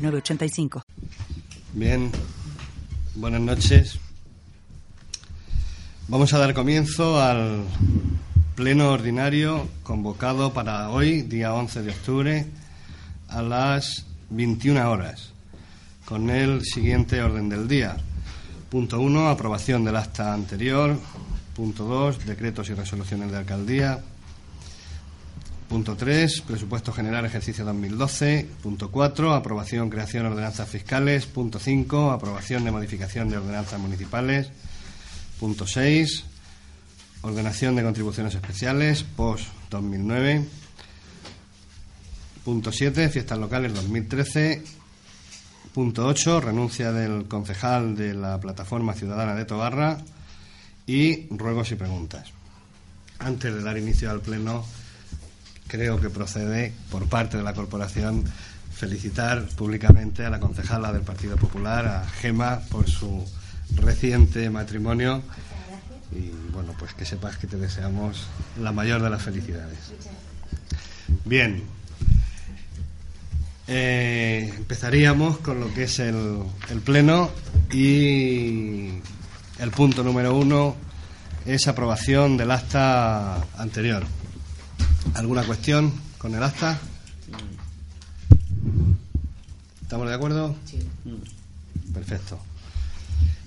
906985. Bien, buenas noches. Vamos a dar comienzo al pleno ordinario convocado para hoy, día 11 de octubre, a las 21 horas, con el siguiente orden del día. Punto 1, aprobación del acta anterior. Punto 2, decretos y resoluciones de alcaldía. Punto 3, presupuesto general ejercicio 2012. Punto 4, aprobación, creación de ordenanzas fiscales. Punto 5, aprobación de modificación de ordenanzas municipales. Punto 6, ordenación de contribuciones especiales, post 2009. Punto 7, fiestas locales 2013. Punto 8, renuncia del concejal de la plataforma ciudadana de Tobarra. Y ruegos y preguntas. Antes de dar inicio al pleno, creo que procede, por parte de la corporación, felicitar públicamente a la concejala del Partido Popular, a Gema, por su reciente matrimonio. Y bueno, pues que sepas que te deseamos la mayor de las felicidades. Bien, eh, empezaríamos con lo que es el, el pleno y el punto número uno es aprobación del acta anterior. ¿Alguna cuestión con el acta? ¿Estamos de acuerdo? Sí. Perfecto.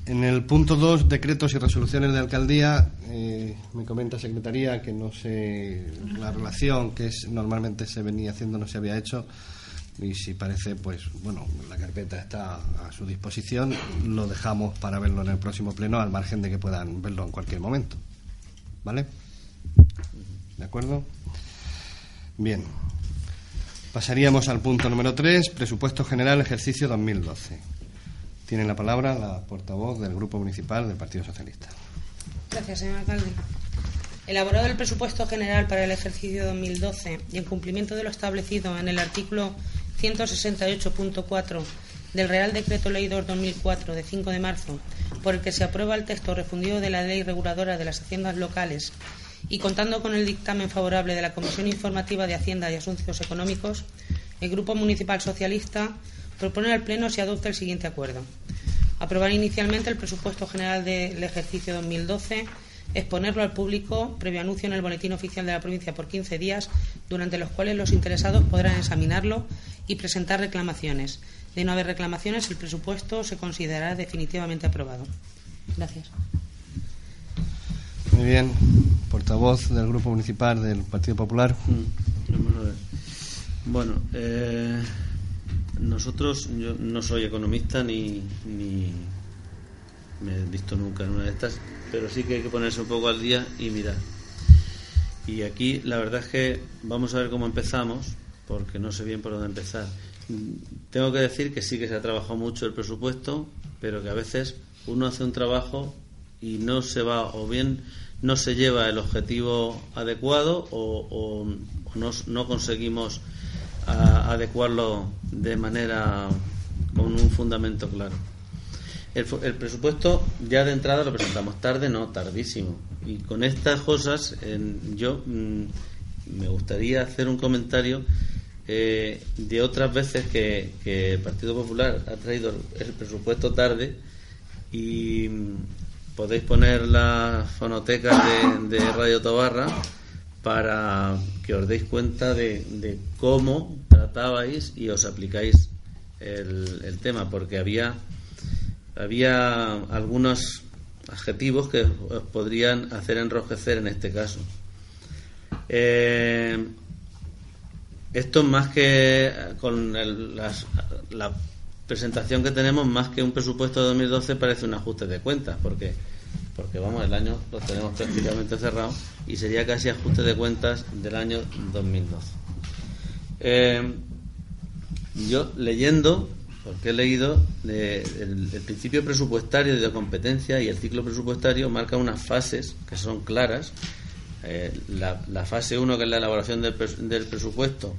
En el punto 2, decretos y resoluciones de alcaldía, eh, me comenta Secretaría que no sé, la relación que es, normalmente se venía haciendo no se había hecho y si parece, pues bueno, la carpeta está a su disposición, lo dejamos para verlo en el próximo pleno al margen de que puedan verlo en cualquier momento. ¿Vale? ¿De acuerdo? Bien. Pasaríamos al punto número 3, presupuesto general ejercicio 2012. Tiene la palabra la portavoz del Grupo Municipal del Partido Socialista. Gracias, señor alcalde. Elaborado el presupuesto general para el ejercicio 2012 y en cumplimiento de lo establecido en el artículo 168.4 del Real Decreto Ley 2 2004 de 5 de marzo, por el que se aprueba el texto refundido de la Ley Reguladora de las Haciendas Locales y contando con el dictamen favorable de la Comisión Informativa de Hacienda y Asuntos Económicos, el Grupo Municipal Socialista propone al Pleno se adopte el siguiente acuerdo. Aprobar inicialmente el presupuesto general del ejercicio 2012, exponerlo al público previo anuncio en el Boletín Oficial de la Provincia por 15 días, durante los cuales los interesados podrán examinarlo y presentar reclamaciones. De no haber reclamaciones, el presupuesto se considerará definitivamente aprobado. Gracias. Muy bien. Portavoz del Grupo Municipal del Partido Popular. Ver. Bueno, eh, nosotros, yo no soy economista ni, ni me he visto nunca en una de estas, pero sí que hay que ponerse un poco al día y mirar. Y aquí la verdad es que vamos a ver cómo empezamos, porque no sé bien por dónde empezar. Tengo que decir que sí que se ha trabajado mucho el presupuesto, pero que a veces uno hace un trabajo y no se va o bien no se lleva el objetivo adecuado o, no, conseguimos adecuarlo de manera con un fundamento claro. El, presupuesto ya de entrada lo presentamos tarde, no, tardísimo. Y con estas cosas yo mm, me gustaría hacer un comentario eh, de otras veces que, que el Partido Popular ha traído el presupuesto tarde y podéis poner la fonoteca de, Radio Tobarra para que os deis cuenta de, cómo tratabais y os aplicáis el, el tema, porque había, había algunos adjetivos que os podrían hacer enrojecer en este caso. Eh, esto más que con el- las- la presentación que tenemos, más que un presupuesto de 2012, parece un ajuste de cuentas, porque porque vamos, el año lo tenemos prácticamente cerrado y sería casi ajuste de cuentas del año 2012. Eh, yo leyendo porque he leído el, principio presupuestario de competencia y el ciclo presupuestario marcan unas fases que son claras. Eh, la, fase 1, que es la elaboración del, presupuesto,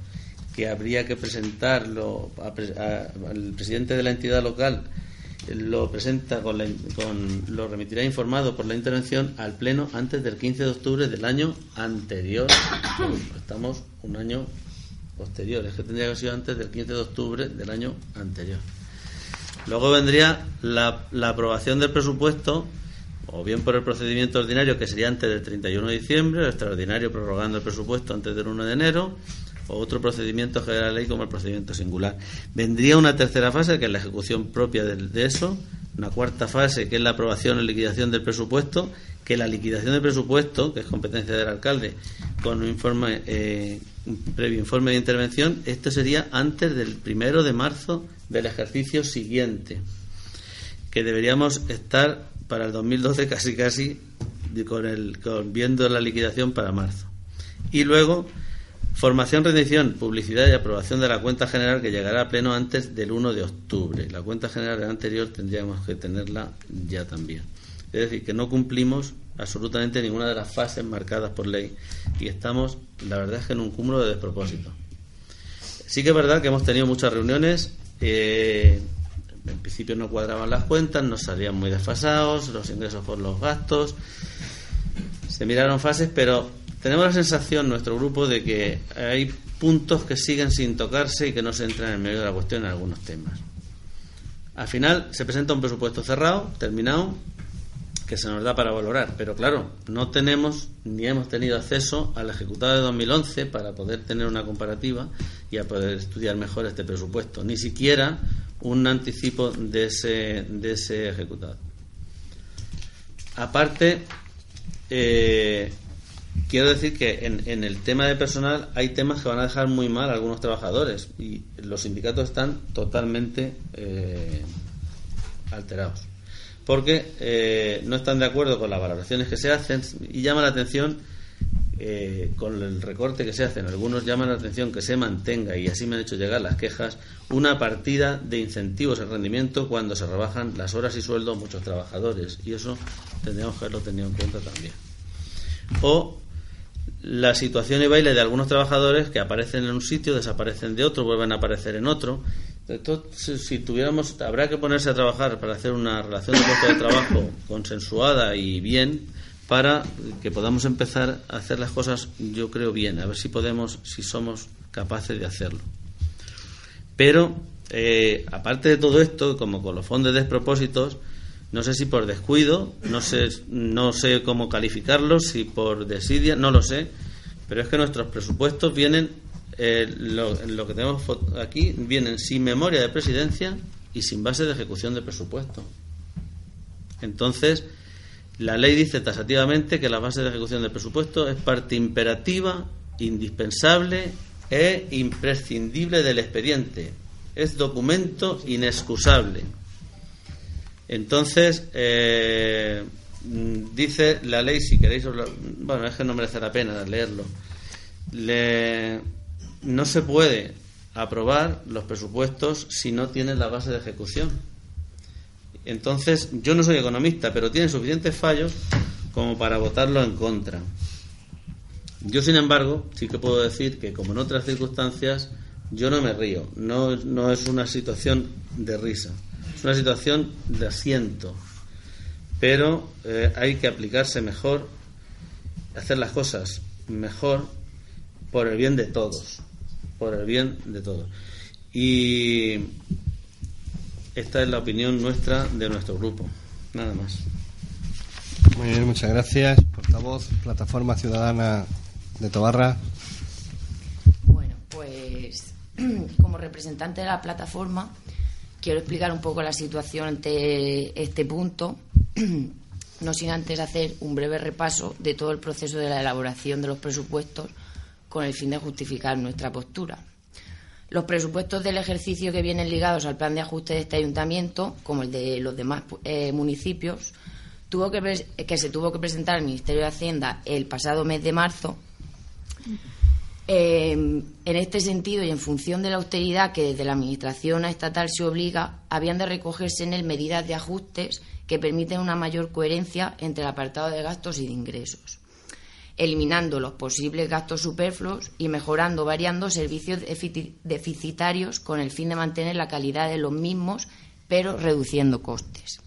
que habría que presentarlo al presidente de la entidad local lo presenta con, lo remitirá informado por la intervención al pleno antes del 15 de octubre del año anterior. Estamos un año posterior, es que tendría que haber sido antes del 15 de octubre del año anterior. Luego vendría la, la aprobación del presupuesto, o bien por el procedimiento ordinario, que sería antes del 31 de diciembre, el extraordinario prorrogando el presupuesto antes del 1 de enero, o otro procedimiento general de ley como el procedimiento singular. Vendría una tercera fase, que es la ejecución propia de, eso, una cuarta fase, que es la aprobación o liquidación del presupuesto, que la liquidación del presupuesto, que es competencia del alcalde, con un informe, eh, previo informe de intervención, esto sería antes del primero de marzo del ejercicio siguiente, que deberíamos estar para el 2012 casi casi con el, con, viendo la liquidación para marzo. Y luego Formación, rendición, publicidad y aprobación de la cuenta general que llegará a pleno antes del 1 de octubre. La cuenta general anterior tendríamos que tenerla ya también. Es decir, que no cumplimos absolutamente ninguna de las fases marcadas por ley y estamos, la verdad es que en un cúmulo de despropósitos. Sí que es verdad que hemos tenido muchas reuniones. Eh, en principio no cuadraban las cuentas, nos salían muy desfasados, los ingresos por los gastos. Se miraron fases, pero tenemos la sensación, nuestro grupo, de que hay puntos que siguen sin tocarse y que no se entran en medio de la cuestión en algunos temas. Al final se presenta un presupuesto cerrado, terminado, que se nos da para valorar, pero claro, no tenemos ni hemos tenido acceso al ejecutado de 2011 para poder tener una comparativa y a poder estudiar mejor este presupuesto, ni siquiera un anticipo de ese, de ese ejecutado. Aparte, eh, quiero decir que en, el tema de personal hay temas que van a dejar muy mal a algunos trabajadores y los sindicatos están totalmente eh, alterados. Porque eh, no están de acuerdo con las valoraciones que se hacen y llama la atención eh, con el recorte que se hacen algunos llaman la atención que se mantenga y así me han hecho llegar las quejas una partida de incentivos en rendimiento cuando se rebajan las horas y sueldos a muchos trabajadores. Y eso tendríamos que haberlo tenido en cuenta también. O la situación y baile de algunos trabajadores que aparecen en un sitio, desaparecen de otro, vuelven a aparecer en otro. Entonces, si tuviéramos, habrá que ponerse a trabajar para hacer una relación de puesto de trabajo consensuada y bien para que podamos empezar a hacer las cosas, yo creo bien, a ver si podemos, si somos capaces de hacerlo. Pero, eh, aparte de todo esto, como con los fondos de despropósitos, no sé si por descuido, no sé, no sé cómo calificarlos, si por desidia, no lo sé, pero es que nuestros presupuestos vienen, eh, lo, que tenemos aquí, vienen sin memoria de presidencia y sin base de ejecución de presupuesto. Entonces, la ley dice tasativamente que la base de ejecución del presupuesto es parte imperativa, indispensable e imprescindible del expediente. Es documento inexcusable. Entonces, eh, dice la ley, si queréis, bueno, es que no merece la pena leerlo. no se puede aprobar los presupuestos si no tiene la base de ejecución. Entonces, yo no soy economista, pero tiene suficientes fallos como para votarlo en contra. Yo, sin embargo, sí que puedo decir que, como en otras circunstancias, yo no me río. No, no es una situación de risa una situación de asiento, pero eh, hay que aplicarse mejor, hacer las cosas mejor por el bien de todos, por el bien de todos. Y esta es la opinión nuestra de nuestro grupo, nada más. Muy bien, muchas gracias. Portavoz, Plataforma Ciudadana de Tobarra. Bueno, pues como representante de la plataforma, quiero explicar un poco la situación ante este punto, no sin antes hacer un breve repaso de todo el proceso de la elaboración de los presupuestos con el fin de justificar nuestra postura. Los presupuestos del ejercicio que vienen ligados al plan de ajuste de este ayuntamiento, como el de los demás eh, municipios, tuvo que, que se tuvo que presentar al Ministerio de Hacienda el pasado mes de marzo Eh, en este sentido y en función de la austeridad que desde la Administración estatal se obliga, habían de recogerse en él medidas de ajustes que permiten una mayor coherencia entre el apartado de gastos y de ingresos, eliminando los posibles gastos superfluos y mejorando, variando servicios deficitarios con el fin de mantener la calidad de los mismos, pero reduciendo costes.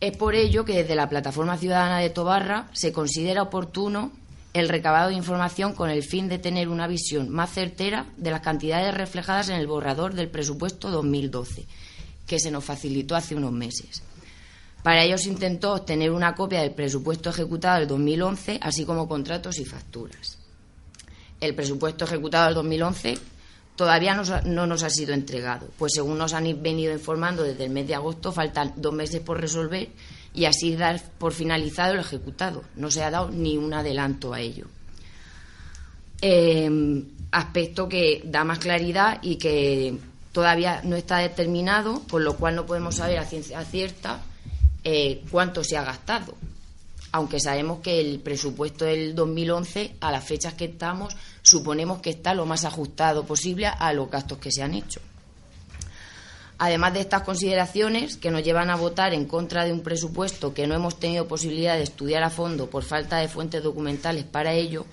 Es por ello que desde la Plataforma Ciudadana de Tobarra se considera oportuno el recabado de información con el fin de tener una visión más certera de las cantidades reflejadas en el borrador del presupuesto 2012, que se nos facilitó hace unos meses. Para ello se intentó obtener una copia del presupuesto ejecutado del 2011, así como contratos y facturas. El presupuesto ejecutado del 2011 todavía no nos ha sido entregado, pues según nos han venido informando desde el mes de agosto, faltan dos meses por resolver y así dar por finalizado el ejecutado. No se ha dado ni un adelanto a ello. Em, aspecto que da más claridad y que todavía no está determinado, con lo cual no podemos saber a ciencia cierta eh, cuánto se ha gastado. Aunque sabemos que el presupuesto del 2011, a las fechas que estamos, suponemos que está lo más ajustado posible a los gastos que se han hecho. Además de estas consideraciones que nos llevan a votar en contra de un presupuesto que no hemos tenido posibilidad de estudiar a fondo por falta de fuentes documentales para ello,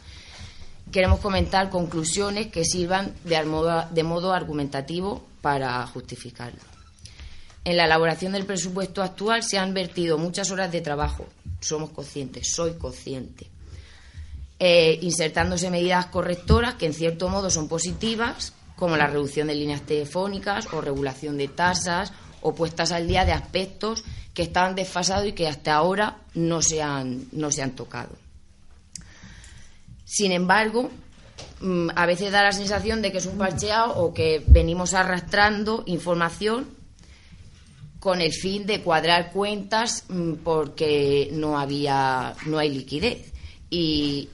queremos comentar conclusiones que sirvan de modo, argumentativo para justificarlo. En la elaboración del presupuesto actual se han vertido muchas horas de trabajo, somos conscientes, soy consciente, eh, insertándose medidas correctoras que en cierto modo son positivas, como la reducción de líneas telefónicas o regulación de tasas o puestas al día de aspectos que estaban desfasados y que hasta ahora no se han, no se han tocado. Sin embargo, mm, a veces da la sensación de que es un parcheado o que venimos arrastrando información con el fin de cuadrar cuentas mm, porque no había no hay liquidez y,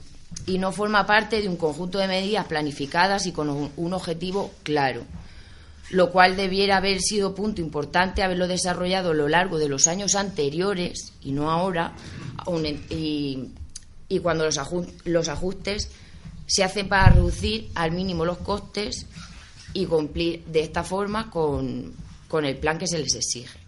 y no forma parte de un conjunto de medidas planificadas y con un, objetivo claro, lo cual debiera haber sido punto importante haberlo desarrollado a lo largo de los años anteriores y no ahora, y, cuando los, los ajustes se hacen para reducir al mínimo los costes y cumplir de esta forma con el plan que se les exige.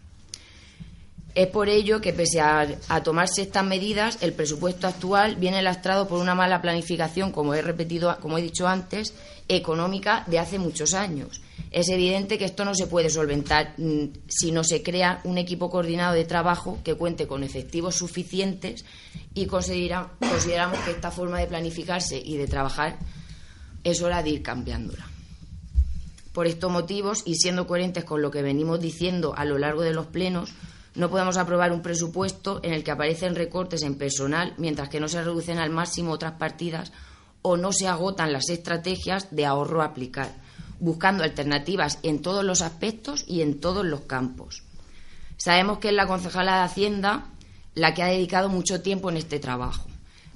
Es por ello que, pese a, tomarse estas medidas, el presupuesto actual viene lastrado por una mala planificación, como he repetido, como he dicho antes, económica de hace muchos años. Es evidente que esto no se puede solventar mm, si no se crea un equipo coordinado de trabajo que cuente con efectivos suficientes y consideramos que esta forma de planificarse y de trabajar es hora de ir cambiándola. Por estos motivos, y siendo coherentes con lo que venimos diciendo a lo largo de los plenos, no podemos aprobar un presupuesto en el que aparecen recortes en personal mientras que no se reducen al máximo otras partidas o no se agotan las estrategias de ahorro a aplicar, buscando alternativas en todos los aspectos y en todos los campos. Sabemos que es la concejala de Hacienda la que ha dedicado mucho tiempo en este trabajo,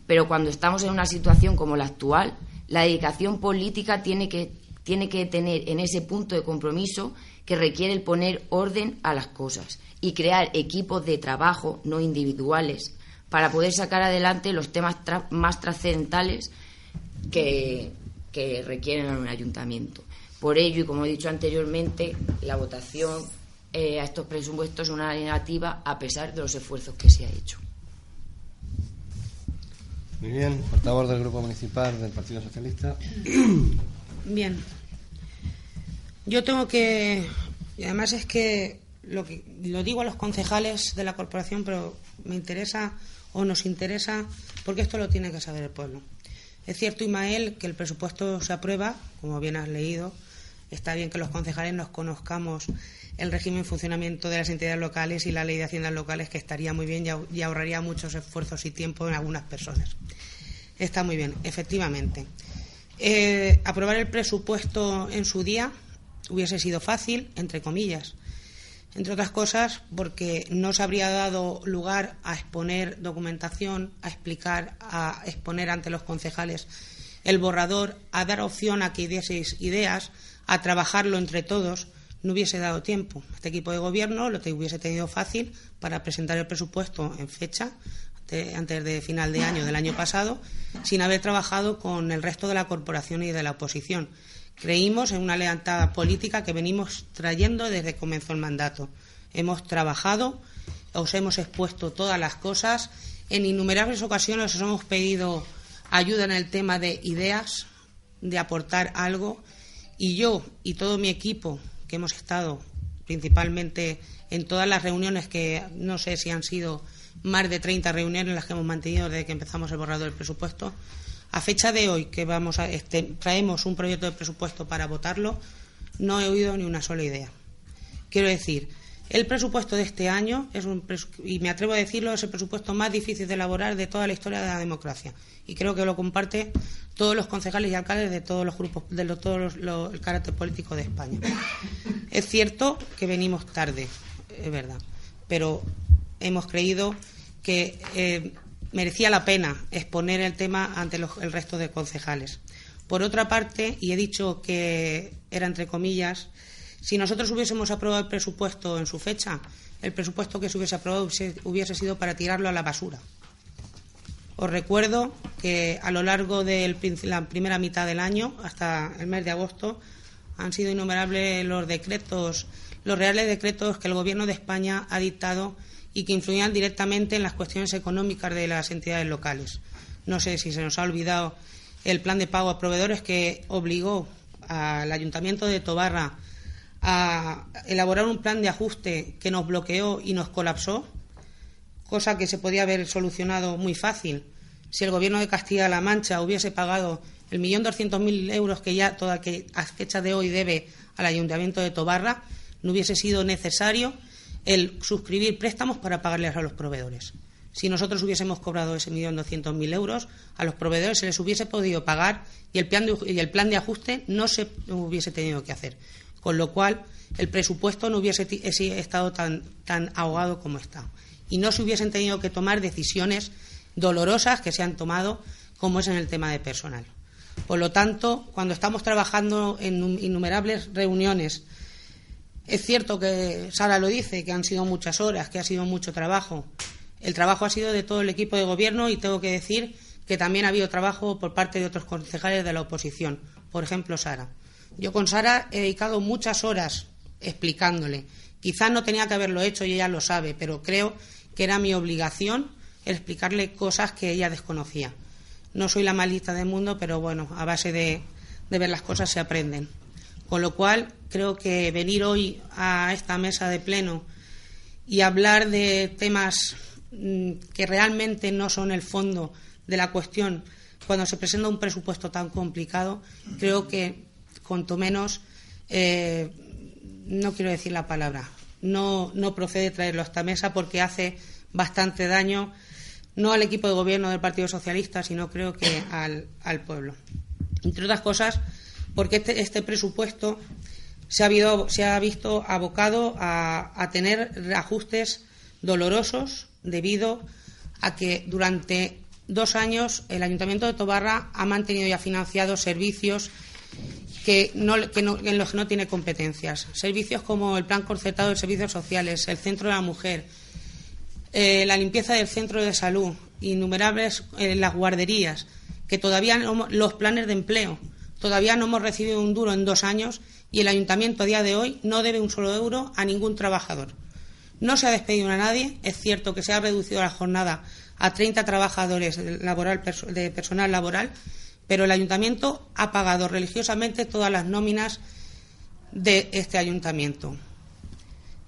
pero cuando estamos en una situación como la actual, la dedicación política tiene que, tiene que tener en ese punto de compromiso que requiere el poner orden a las cosas y crear equipos de trabajo no individuales para poder sacar adelante los temas más trascendentales que, requieren un ayuntamiento. Por ello, y como he dicho anteriormente, la votación eh, a estos presupuestos es una negativa a pesar de los esfuerzos que se ha hecho. Muy bien, portavoz del Grupo Municipal del Partido Socialista. Bien. Yo tengo que. Y además es que lo, que, lo digo a los concejales de la corporación, pero me interesa o nos interesa porque esto lo tiene que saber el pueblo. Es cierto, Imael, que el presupuesto se aprueba, como bien has leído. Está bien que los concejales nos conozcamos el régimen de funcionamiento de las entidades locales y la ley de haciendas locales, que estaría muy bien y ahorraría muchos esfuerzos y tiempo en algunas personas. Está muy bien, efectivamente. Eh, aprobar el presupuesto en su día hubiese sido fácil, entre comillas entre otras cosas porque no se habría dado lugar a exponer documentación, a explicar, a exponer ante los concejales el borrador, a dar opción a que dieseis ideas, a trabajarlo entre todos, no hubiese dado tiempo. Este equipo de gobierno lo hubiese tenido fácil para presentar el presupuesto en fecha, antes de final de año del año pasado, sin haber trabajado con el resto de la corporación y de la oposición. Creímos en una lealtad política que venimos trayendo desde que comenzó el mandato. Hemos trabajado, os hemos expuesto todas las cosas. En innumerables ocasiones os hemos pedido ayuda en el tema de ideas, de aportar algo. Y yo y todo mi equipo, que hemos estado principalmente en todas las reuniones que no sé si han sido más de 30 reuniones las que hemos mantenido desde que empezamos el borrador del presupuesto. A fecha de hoy, que vamos a, este, traemos un proyecto de presupuesto para votarlo, no he oído ni una sola idea. Quiero decir, el presupuesto de este año es un y me atrevo a decirlo es el presupuesto más difícil de elaborar de toda la historia de la democracia y creo que lo comparte todos los concejales y alcaldes de todos los grupos de todos los, el carácter político de España. Es cierto que venimos tarde, es verdad, pero hemos creído que eh, merecía la pena exponer el tema ante el resto de concejales. Por otra parte, y he dicho que era entre comillas, si nosotros hubiésemos aprobado el presupuesto en su fecha, el presupuesto que se hubiese aprobado hubiese, sido para tirarlo a la basura. Os recuerdo que a lo largo de la primera mitad del año, hasta el mes de agosto, han sido innumerables los decretos, los reales decretos que el Gobierno de España ha dictado y que influían directamente en las cuestiones económicas de las entidades locales. No sé si se nos ha olvidado el plan de pago a proveedores que obligó al Ayuntamiento de Tobarra a elaborar un plan de ajuste que nos bloqueó y nos colapsó, cosa que se podía haber solucionado muy fácil si el Gobierno de Castilla-La Mancha hubiese pagado el millón doscientos mil euros que ya toda que a fecha de hoy debe al Ayuntamiento de Tobarra, no hubiese sido necesario el suscribir préstamos para pagarles a los proveedores. Si nosotros hubiésemos cobrado ese millón doscientos mil euros, a los proveedores se les hubiese podido pagar y el, plan de, el plan de ajuste no se hubiese tenido que hacer con lo cual el presupuesto no hubiese estado tan, tan ahogado como está. Y no se hubiesen tenido que tomar decisiones dolorosas que se han tomado, como es en el tema de personal. Por lo tanto, cuando estamos trabajando en innumerables reuniones, es cierto que Sara lo dice, que han sido muchas horas, que ha sido mucho trabajo. El trabajo ha sido de todo el equipo de gobierno y tengo que decir que también ha habido trabajo por parte de otros concejales de la oposición, por ejemplo, Sara. Yo con Sara he dedicado muchas horas explicándole. Quizás no tenía que haberlo hecho y ella lo sabe, pero creo que era mi obligación explicarle cosas que ella desconocía. No soy la malista del mundo, pero bueno, a base de, de ver las cosas se aprenden. Con lo cual, creo que venir hoy a esta mesa de pleno y hablar de temas mm, que realmente no son el fondo de la cuestión cuando se presenta un presupuesto tan complicado, creo que cuanto menos, eh, no quiero decir la palabra, no, no procede traerlo a esta mesa porque hace bastante daño no al equipo de gobierno del Partido Socialista, sino creo que al, al pueblo. Entre otras cosas, porque este, este presupuesto se ha, visto abocado a, a tener ajustes dolorosos debido a que durante dos años el Ayuntamiento de Tobarra ha mantenido y ha financiado servicios que no, en los que no tiene competencias. Servicios como el Plan Concertado de Servicios Sociales, el Centro de la Mujer, eh, la limpieza del centro de salud, innumerables eh, las guarderías, que todavía no, los planes de empleo, todavía no hemos recibido un duro en dos años y el ayuntamiento a día de hoy no debe un solo euro a ningún trabajador. No se ha despedido a nadie, es cierto que se ha reducido la jornada a 30 trabajadores de personal laboral, pero el ayuntamiento ha pagado religiosamente todas las nóminas de este ayuntamiento.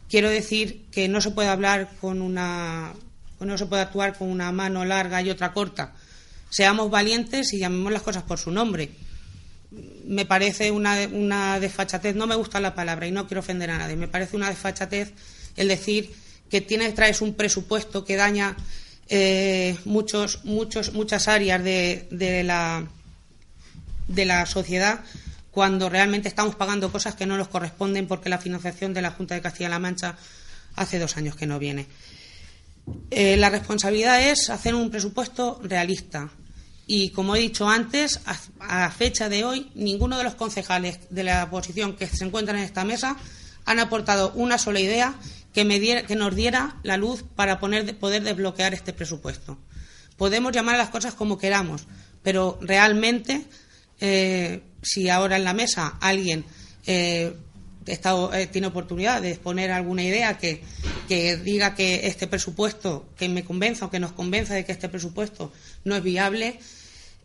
Quiero decir que no se puede hablar con una no se puede actuar con una mano larga y otra corta. Seamos valientes y llamemos las cosas por su nombre. Me parece una, una desfachatez, no me gusta la palabra y no quiero ofender a nadie, me parece una desfachatez el decir que tienes, traes un presupuesto que daña eh, muchos, muchos, muchas áreas de, de la de la sociedad cuando realmente estamos pagando cosas que no nos corresponden porque la financiación de la Junta de Castilla-La Mancha hace dos años que no viene. Eh, la responsabilidad es hacer un presupuesto realista. Y como he dicho antes, a, fecha de hoy, ninguno de los concejales de la oposición que se encuentran en esta mesa han aportado una sola idea que nos diera la luz para poder desbloquear este presupuesto. podemos llamar a las cosas como queramos, pero realmente, eh, si ahora en la mesa alguien eh, eh, tiene oportunidad de exponer alguna idea que, que, diga que este presupuesto, que me convenza o que nos convenza de que este presupuesto no es viable,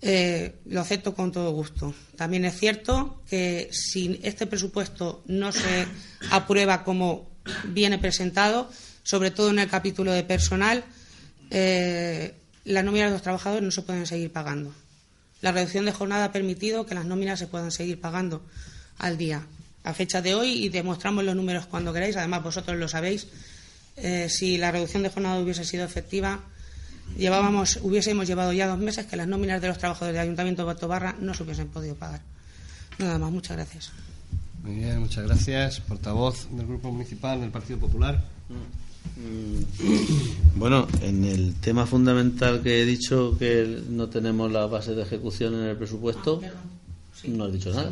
eh, lo acepto con todo gusto. También es cierto que si este presupuesto no se aprueba como viene presentado, sobre todo en el capítulo de personal, eh, las nóminas de los trabajadores no se pueden seguir pagando. La reducción de jornada ha permitido que las nóminas se puedan seguir pagando al día a fecha de hoy y demostramos los números cuando queráis. Además, vosotros lo sabéis. Eh, si la reducción de jornada hubiese sido efectiva, llevábamos, hubiésemos llevado ya dos meses que las nóminas de los trabajadores del Ayuntamiento de Barra no se hubiesen podido pagar. Nada más, muchas gracias. Muy bien, muchas gracias. Portavoz del Grupo Municipal del Partido Popular. Mm. Bueno, en el tema fundamental que he dicho que no tenemos la base de ejecución en el presupuesto, ah, no has dicho nada.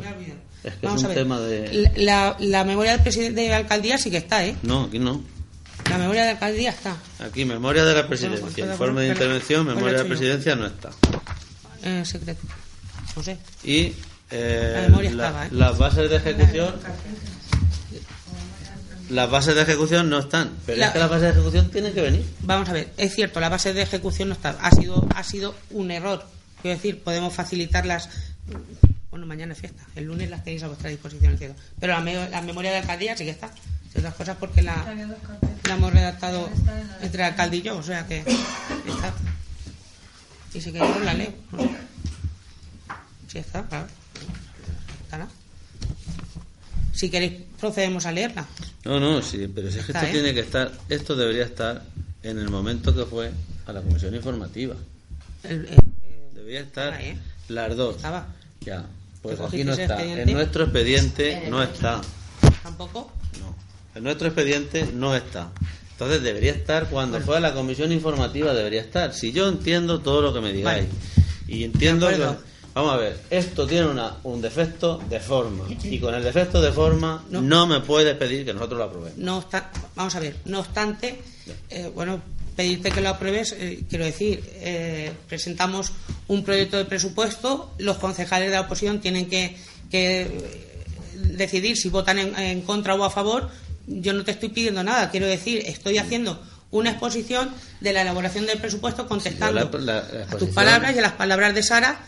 Es que es un tema de. La, la memoria del presidente de la alcaldía sí que está, ¿eh? No, aquí no. La memoria de alcaldía está. Aquí, memoria de la presidencia. Pues, Informe de intervención, memoria de la presidencia no está. Eh, secreto. No sé. Y eh, la ¿eh? las bases de ejecución. Las bases de ejecución no están, pero es que las bases de ejecución tienen que venir. Vamos a ver, es cierto, la base de ejecución no está. Ha sido, ha sido un error. Quiero decir, podemos facilitarlas bueno, mañana es fiesta. El lunes las tenéis a vuestra disposición, Pero la, la memoria de alcaldía sí que está. De otras cosas porque la, la hemos redactado entre el alcalde y yo, o sea que está. Y si queréis la leo. Sí está, claro. Si queréis procedemos a leerla. No, no, sí, pero si es que esto ¿eh? tiene que estar, esto debería estar en el momento que fue a la comisión informativa. debería estar ¿eh? las dos. Estaba. Ya, pues aquí no está. En nuestro expediente no está. ¿Tampoco? No. En nuestro expediente no está. Entonces debería estar cuando fue a la comisión informativa debería estar. Si yo entiendo todo lo que me digáis y entiendo que vamos a ver, esto tiene una, un defecto de forma y con el defecto de forma no, me puede pedir que nosotros lo aprobemos. No está, vamos a ver, no obstante, eh, bueno, pedirte que lo apruebes, eh, quiero decir, eh, presentamos un proyecto de presupuesto, los concejales de la oposición tienen que, decidir si votan en, contra o a favor. Yo no te estoy pidiendo nada, quiero decir, estoy haciendo una exposición de la elaboración del presupuesto contestando a tus palabras y a las palabras de Sara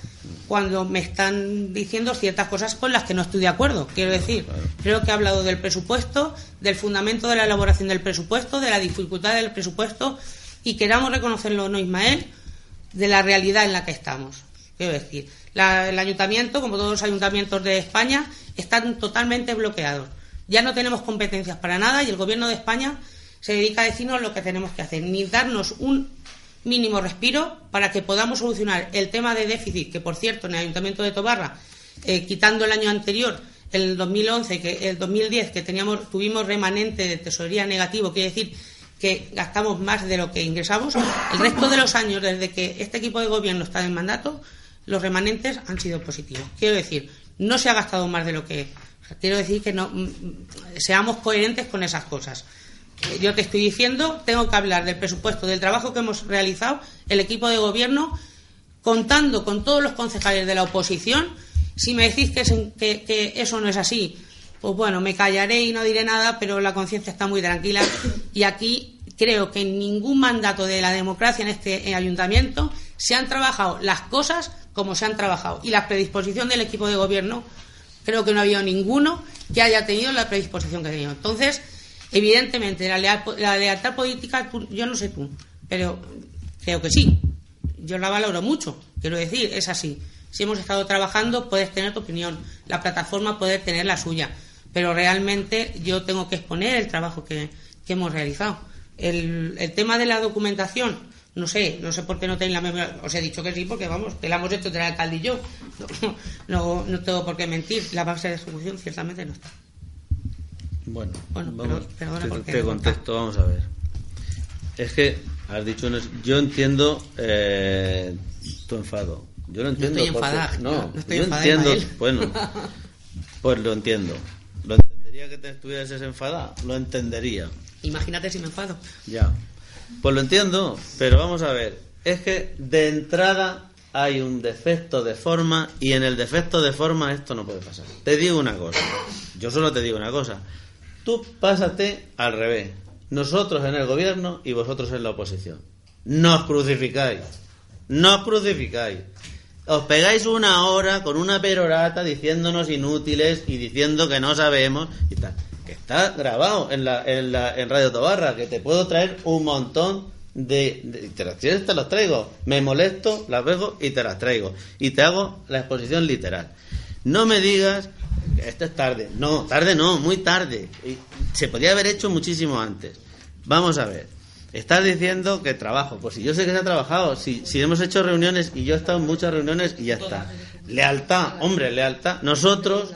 cuando me están diciendo ciertas cosas con las que no estoy de acuerdo. Quiero decir, creo que he hablado del presupuesto, del fundamento de la elaboración del presupuesto, de la dificultad del presupuesto y queramos reconocerlo o no, Ismael, de la realidad en la que estamos. Quiero decir, el ayuntamiento, como todos los ayuntamientos de España, están totalmente bloqueados. Ya no tenemos competencias para nada y el gobierno de España se dedica a decirnos lo que tenemos que hacer, ni darnos un mínimo respiro para que podamos solucionar el tema de déficit, que por cierto en el Ayuntamiento de Tobarra, eh, quitando el año anterior, el 2011, que el 2010, que teníamos, tuvimos remanente de tesorería negativo, quiere decir que gastamos más de lo que ingresamos. El resto de los años, desde que este equipo de gobierno está en mandato, los remanentes han sido positivos. Quiero decir, no se ha gastado más de lo que. Quiero decir que no mm, seamos coherentes con esas cosas. Yo te estoy diciendo, tengo que hablar del presupuesto, del trabajo que hemos realizado el equipo de gobierno, contando con todos los concejales de la oposición. Si me decís que, que eso no es así, pues bueno, me callaré y no diré nada, pero la conciencia está muy tranquila. Y aquí creo que en ningún mandato de la democracia en este ayuntamiento se han trabajado las cosas como se han trabajado. Y la predisposición del equipo de gobierno, creo que no ha habido ninguno que haya tenido la predisposición que ha tenido. Entonces, evidentemente, la, la lealtad política, yo no sé tú, pero creo que sí. Yo la valoro mucho, quiero decir, es así. Si hemos estado trabajando, puedes tener tu opinión. La plataforma puede tener la suya pero realmente yo tengo que exponer el trabajo que, hemos realizado. El, tema de la documentación, no sé, no sé por qué no tenéis la memoria. Os he dicho que sí, porque vamos, que la hemos hecho entre el alcalde y yo. No, no, tengo por qué mentir. La base de ejecución ciertamente no está. Bueno, vamos, te, contesto, vamos a ver. Es que has dicho, yo entiendo eh, tu enfado. Yo lo entiendo. No estoy enfadada. No, no estoy yo entiendo. Bueno, pues lo entiendo. ¿Lo entendería que te estuvieras enfadada? Lo entendería. Imagínate si me enfado. Ya. Pues lo entiendo, pero vamos a ver. es que de entrada hay un defecto de forma y en el defecto de forma esto no puede pasar. Te digo una cosa, yo solo te digo una cosa. Tú pásate al revés. Nosotros en el gobierno y vosotros en la oposición. Nos crucificáis. Nos crucificáis. Os pegáis una hora con una perorata diciéndonos inútiles y diciendo que no sabemos y tal. Que está grabado en, la, en, la, en Radio Tobarra, que te puedo traer un montón de, de, te las traigo. Me molesto, las veo y te las traigo. Y te hago la exposición literal. No me digas esto es tarde. No, tarde no, muy tarde. Se podía haber hecho muchísimo antes. Vamos a ver. Estás diciendo que trabajo. Pues si yo sé que se ha trabajado, si, si hemos hecho reuniones y yo he estado en muchas reuniones y ya está. Lealtad, hombre, lealtad. Nosotros,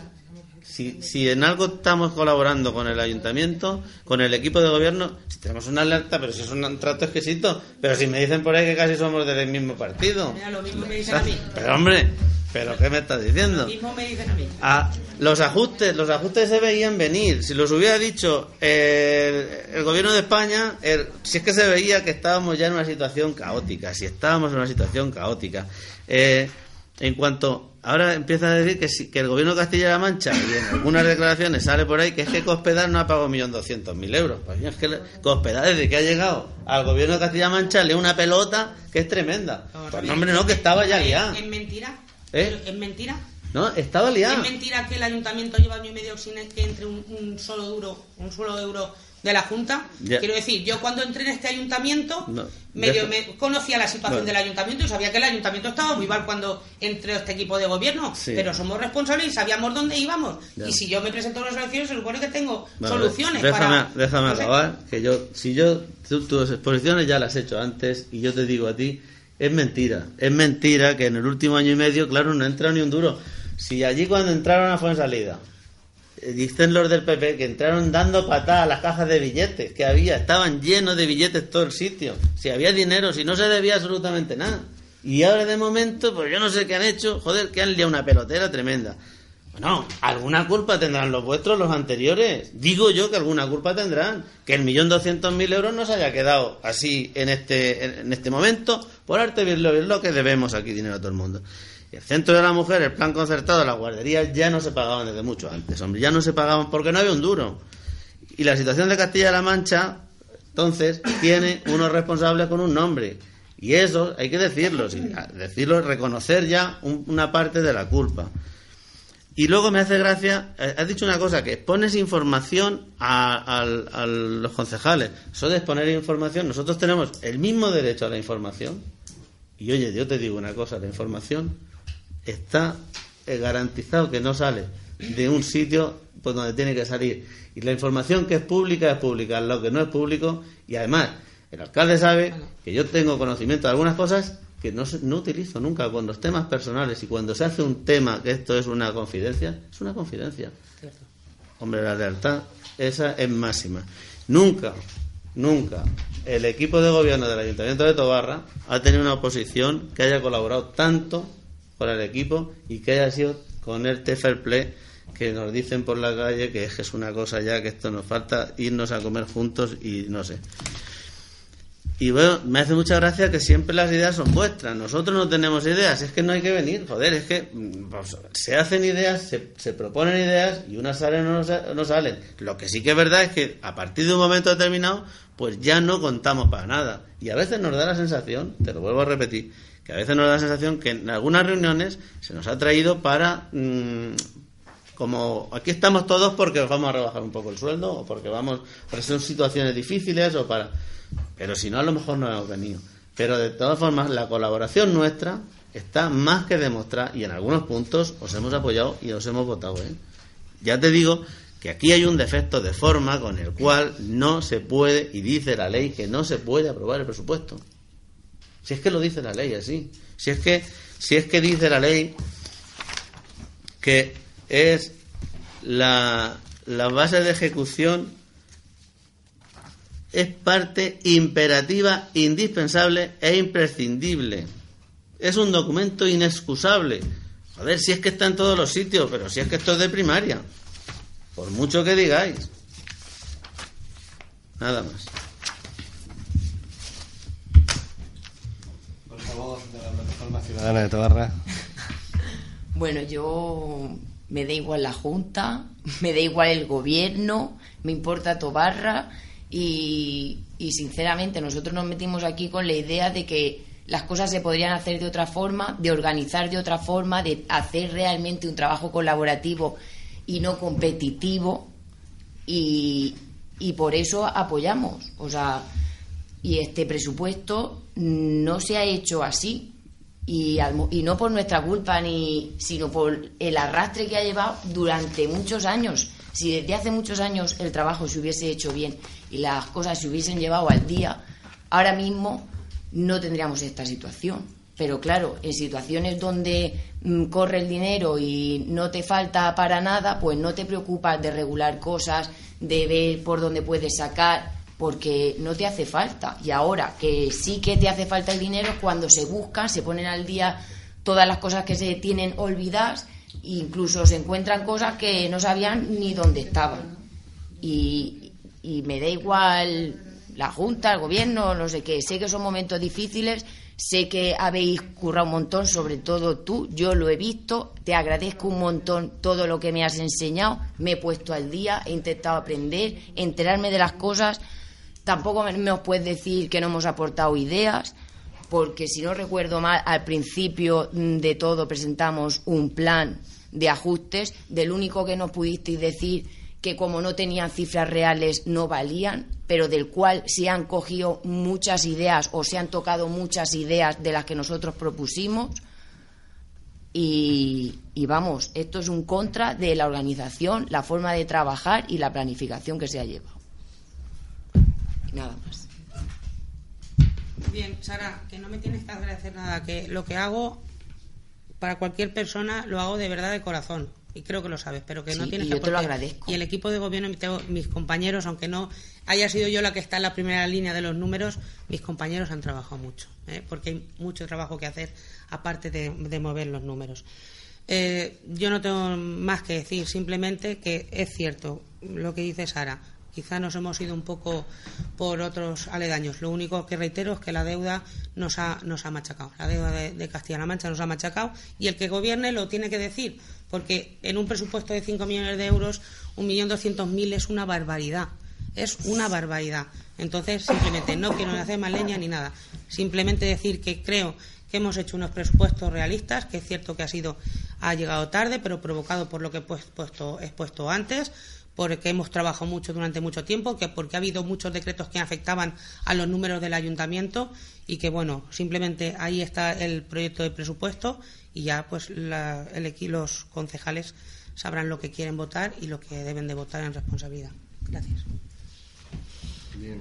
si, si en algo estamos colaborando con el ayuntamiento, con el equipo de gobierno, si tenemos una lealtad, pero si es un trato exquisito, pero si me dicen por ahí que casi somos del mismo partido. Mira, lo mismo me dicen a mí. Pero hombre, ¿Pero qué me estás diciendo? Lo mismo me dicen a mí. Ah, los ajustes, los ajustes se veían venir. Si los hubiera dicho el, el gobierno de España, el- si es que se veía que estábamos ya en una situación caótica, si estábamos en una situación caótica. Eh, en cuanto ahora empieza a decir que, si- que el gobierno de Castilla-La Mancha y en algunas declaraciones sale por ahí que es que Cospedal no ha pagado 1.200.000 euros. Pues es que Cospedal desde que ha llegado al gobierno de Castilla-La Mancha le una pelota que es tremenda. Pues no, hombre, no, que estaba ya liada. ¿Es mentira? ¿Eh? ¿Es mentira? No, estaba liada. ¿Es mentira que el ayuntamiento lleva año y medio sin que entre un, un solo duro, un solo euro de la Junta? Quiero decir, yo cuando entré en este ayuntamiento, No, medio me conocía la situación del ayuntamiento y sabía que el ayuntamiento estaba muy mal cuando entró este equipo de gobierno. Sí. Pero somos responsables y sabíamos dónde íbamos. Y si yo me presento a las elecciones, se supone que tengo Vale, soluciones déjame, para... déjame no sé. acabar, que yo, si yo, tú- tus exposiciones ya las he hecho antes y yo te digo a ti, es mentira, es mentira que en el último año y medio, claro, no ha entrado ni un duro. Si allí cuando entraron a Fuensalida, dicen los del PP que entraron dando patadas a las cajas de billetes que había, estaban llenos de billetes todo el sitio, si había dinero, si no se debía absolutamente nada. Y ahora de momento, pues yo no sé qué han hecho, joder, que han liado una pelotera tremenda. Bueno, alguna culpa tendrán los vuestros, los anteriores. Digo yo que alguna culpa tendrán. Que el millón doscientos mil euros no se haya quedado así en este, en, este momento por arte bien lo que debemos aquí dinero a todo el mundo. El centro de la mujer, el plan concertado, las guarderías ya no se pagaban desde mucho antes, hombre, ya no se pagaban porque no había un duro. Y la situación de Castilla-La Mancha, entonces, tiene unos responsables con un nombre. Y eso hay que decirlo, sí, decirlo, reconocer ya un- una parte de la culpa. Y luego me hace gracia, eh, has dicho una cosa, que expones información a, a los concejales. Eso de exponer información, nosotros tenemos el mismo derecho a la información. Y oye, yo te digo una cosa, la información está eh, garantizado que no sale de un sitio pues, donde tiene que salir. Y la información que es pública es pública, lo que no es público. Y además, el alcalde sabe que yo tengo conocimiento de algunas cosas que no, no utilizo nunca con los temas personales. Y cuando se hace un tema que esto es una confidencia, es una confidencia. Hombre, la lealtad, esa es máxima. Nunca, nunca el equipo de gobierno del Ayuntamiento de Tobarra ha tenido una oposición que haya colaborado tanto con el equipo y que haya sido con este fair play que nos dicen por la calle que es una cosa ya que esto nos falta irnos a comer juntos y no sé. Y bueno, me hace mucha gracia que siempre las ideas son vuestras. Nosotros no tenemos ideas, es que no hay que venir, joder, es que mm, pues, se hacen ideas, se, se proponen ideas y unas salen o no, no salen. Lo que sí que es verdad es que a partir de un momento determinado, pues ya no contamos para nada. Y a veces nos da la sensación, te lo vuelvo a repetir, a veces nos da la sensación que en algunas reuniones se nos ha traído para mm, como aquí estamos todos porque os vamos a rebajar un poco el sueldo o porque vamos porque son situaciones difíciles o para pero si no a lo mejor no hemos venido pero de todas formas la colaboración nuestra está más que demostrada y en algunos puntos os hemos apoyado y os hemos votado ¿eh? ya te digo que aquí hay un defecto de forma con el cual no se puede y dice la ley que no se puede aprobar el presupuesto si es que lo dice la ley así si es que si es que dice la ley que es la, la base de ejecución es parte imperativa, indispensable e imprescindible. Es un documento inexcusable. Joder, si es que está en todos los sitios, pero si es que esto es de primaria. Por mucho que digáis. Nada más. portavoz de la Plataforma De. Bueno, yo me da igual la Junta, me da igual el gobierno, me importa Tobarra y, y sinceramente nosotros nos metimos aquí con la idea de que las cosas se podrían hacer de otra forma, de organizar de otra forma, de hacer realmente un trabajo colaborativo y no competitivo y, y por eso apoyamos. O sea, y este presupuesto no se ha hecho así y, y no por nuestra culpa ni sino por el arrastre que ha llevado durante muchos años. Si desde hace muchos años el trabajo se hubiese hecho bien y las cosas se hubiesen llevado al día, ahora mismo no tendríamos esta situación. Pero claro, en situaciones donde mm, corre el dinero y no te falta para nada, pues no te preocupas de regular cosas, de ver por dónde puedes sacar, porque no te hace falta. Y ahora que sí que te hace falta el dinero, cuando se buscan, se ponen al día todas las cosas que se tienen olvidadas, incluso se encuentran cosas que no sabían ni dónde estaban. Y, y me da igual la Junta, el Gobierno, no sé qué. Sé que son momentos difíciles, sé que habéis currado un montón, sobre todo tú, yo lo he visto, te agradezco un montón todo lo que me has enseñado, me he puesto al día, he intentado aprender, enterarme de las cosas. Tampoco me os puedes decir que no hemos aportado ideas, porque si no recuerdo mal, al principio de todo presentamos un plan de ajustes, del único que no pudisteis decir que como no tenían cifras reales no valían, pero del cual se han cogido muchas ideas o se han tocado muchas ideas de las que nosotros propusimos. Y, vamos, esto es un contra de la organización, la forma de trabajar y la planificación que se ha llevado. Nada más. Bien, Sara, que no me tienes que agradecer nada, que lo que hago para cualquier persona lo hago de verdad de corazón y creo que lo sabes, pero que no tienes y que yo te lo agradezco. Y el equipo de gobierno, mis compañeros, aunque no haya sido yo la que está en la primera línea de los números, mis compañeros han trabajado mucho, ¿eh? porque hay mucho trabajo que hacer aparte de, mover los números. Eh, yo no tengo más que decir, simplemente que es cierto lo que dice Sara. Quizá nos hemos ido un poco por otros aledaños. Lo único que reitero es que la deuda nos ha, nos ha machacado. La deuda de, Castilla-La Mancha nos ha machacado y el que gobierne lo tiene que decir, porque en un presupuesto de 5 millones de euros, 1.200.000 es una barbaridad. Es una barbaridad. Entonces, simplemente no quiero hacer más leña ni nada. Simplemente decir que creo que hemos hecho unos presupuestos realistas, que es cierto que ha sido ha llegado tarde, pero provocado por lo que he puesto, he expuesto antes porque hemos trabajado mucho durante mucho tiempo, que porque ha habido muchos decretos que afectaban a los números del ayuntamiento y que bueno, simplemente ahí está el proyecto de presupuesto y ya pues la, el, los concejales sabrán lo que quieren votar y lo que deben de votar en responsabilidad. Gracias. Bien.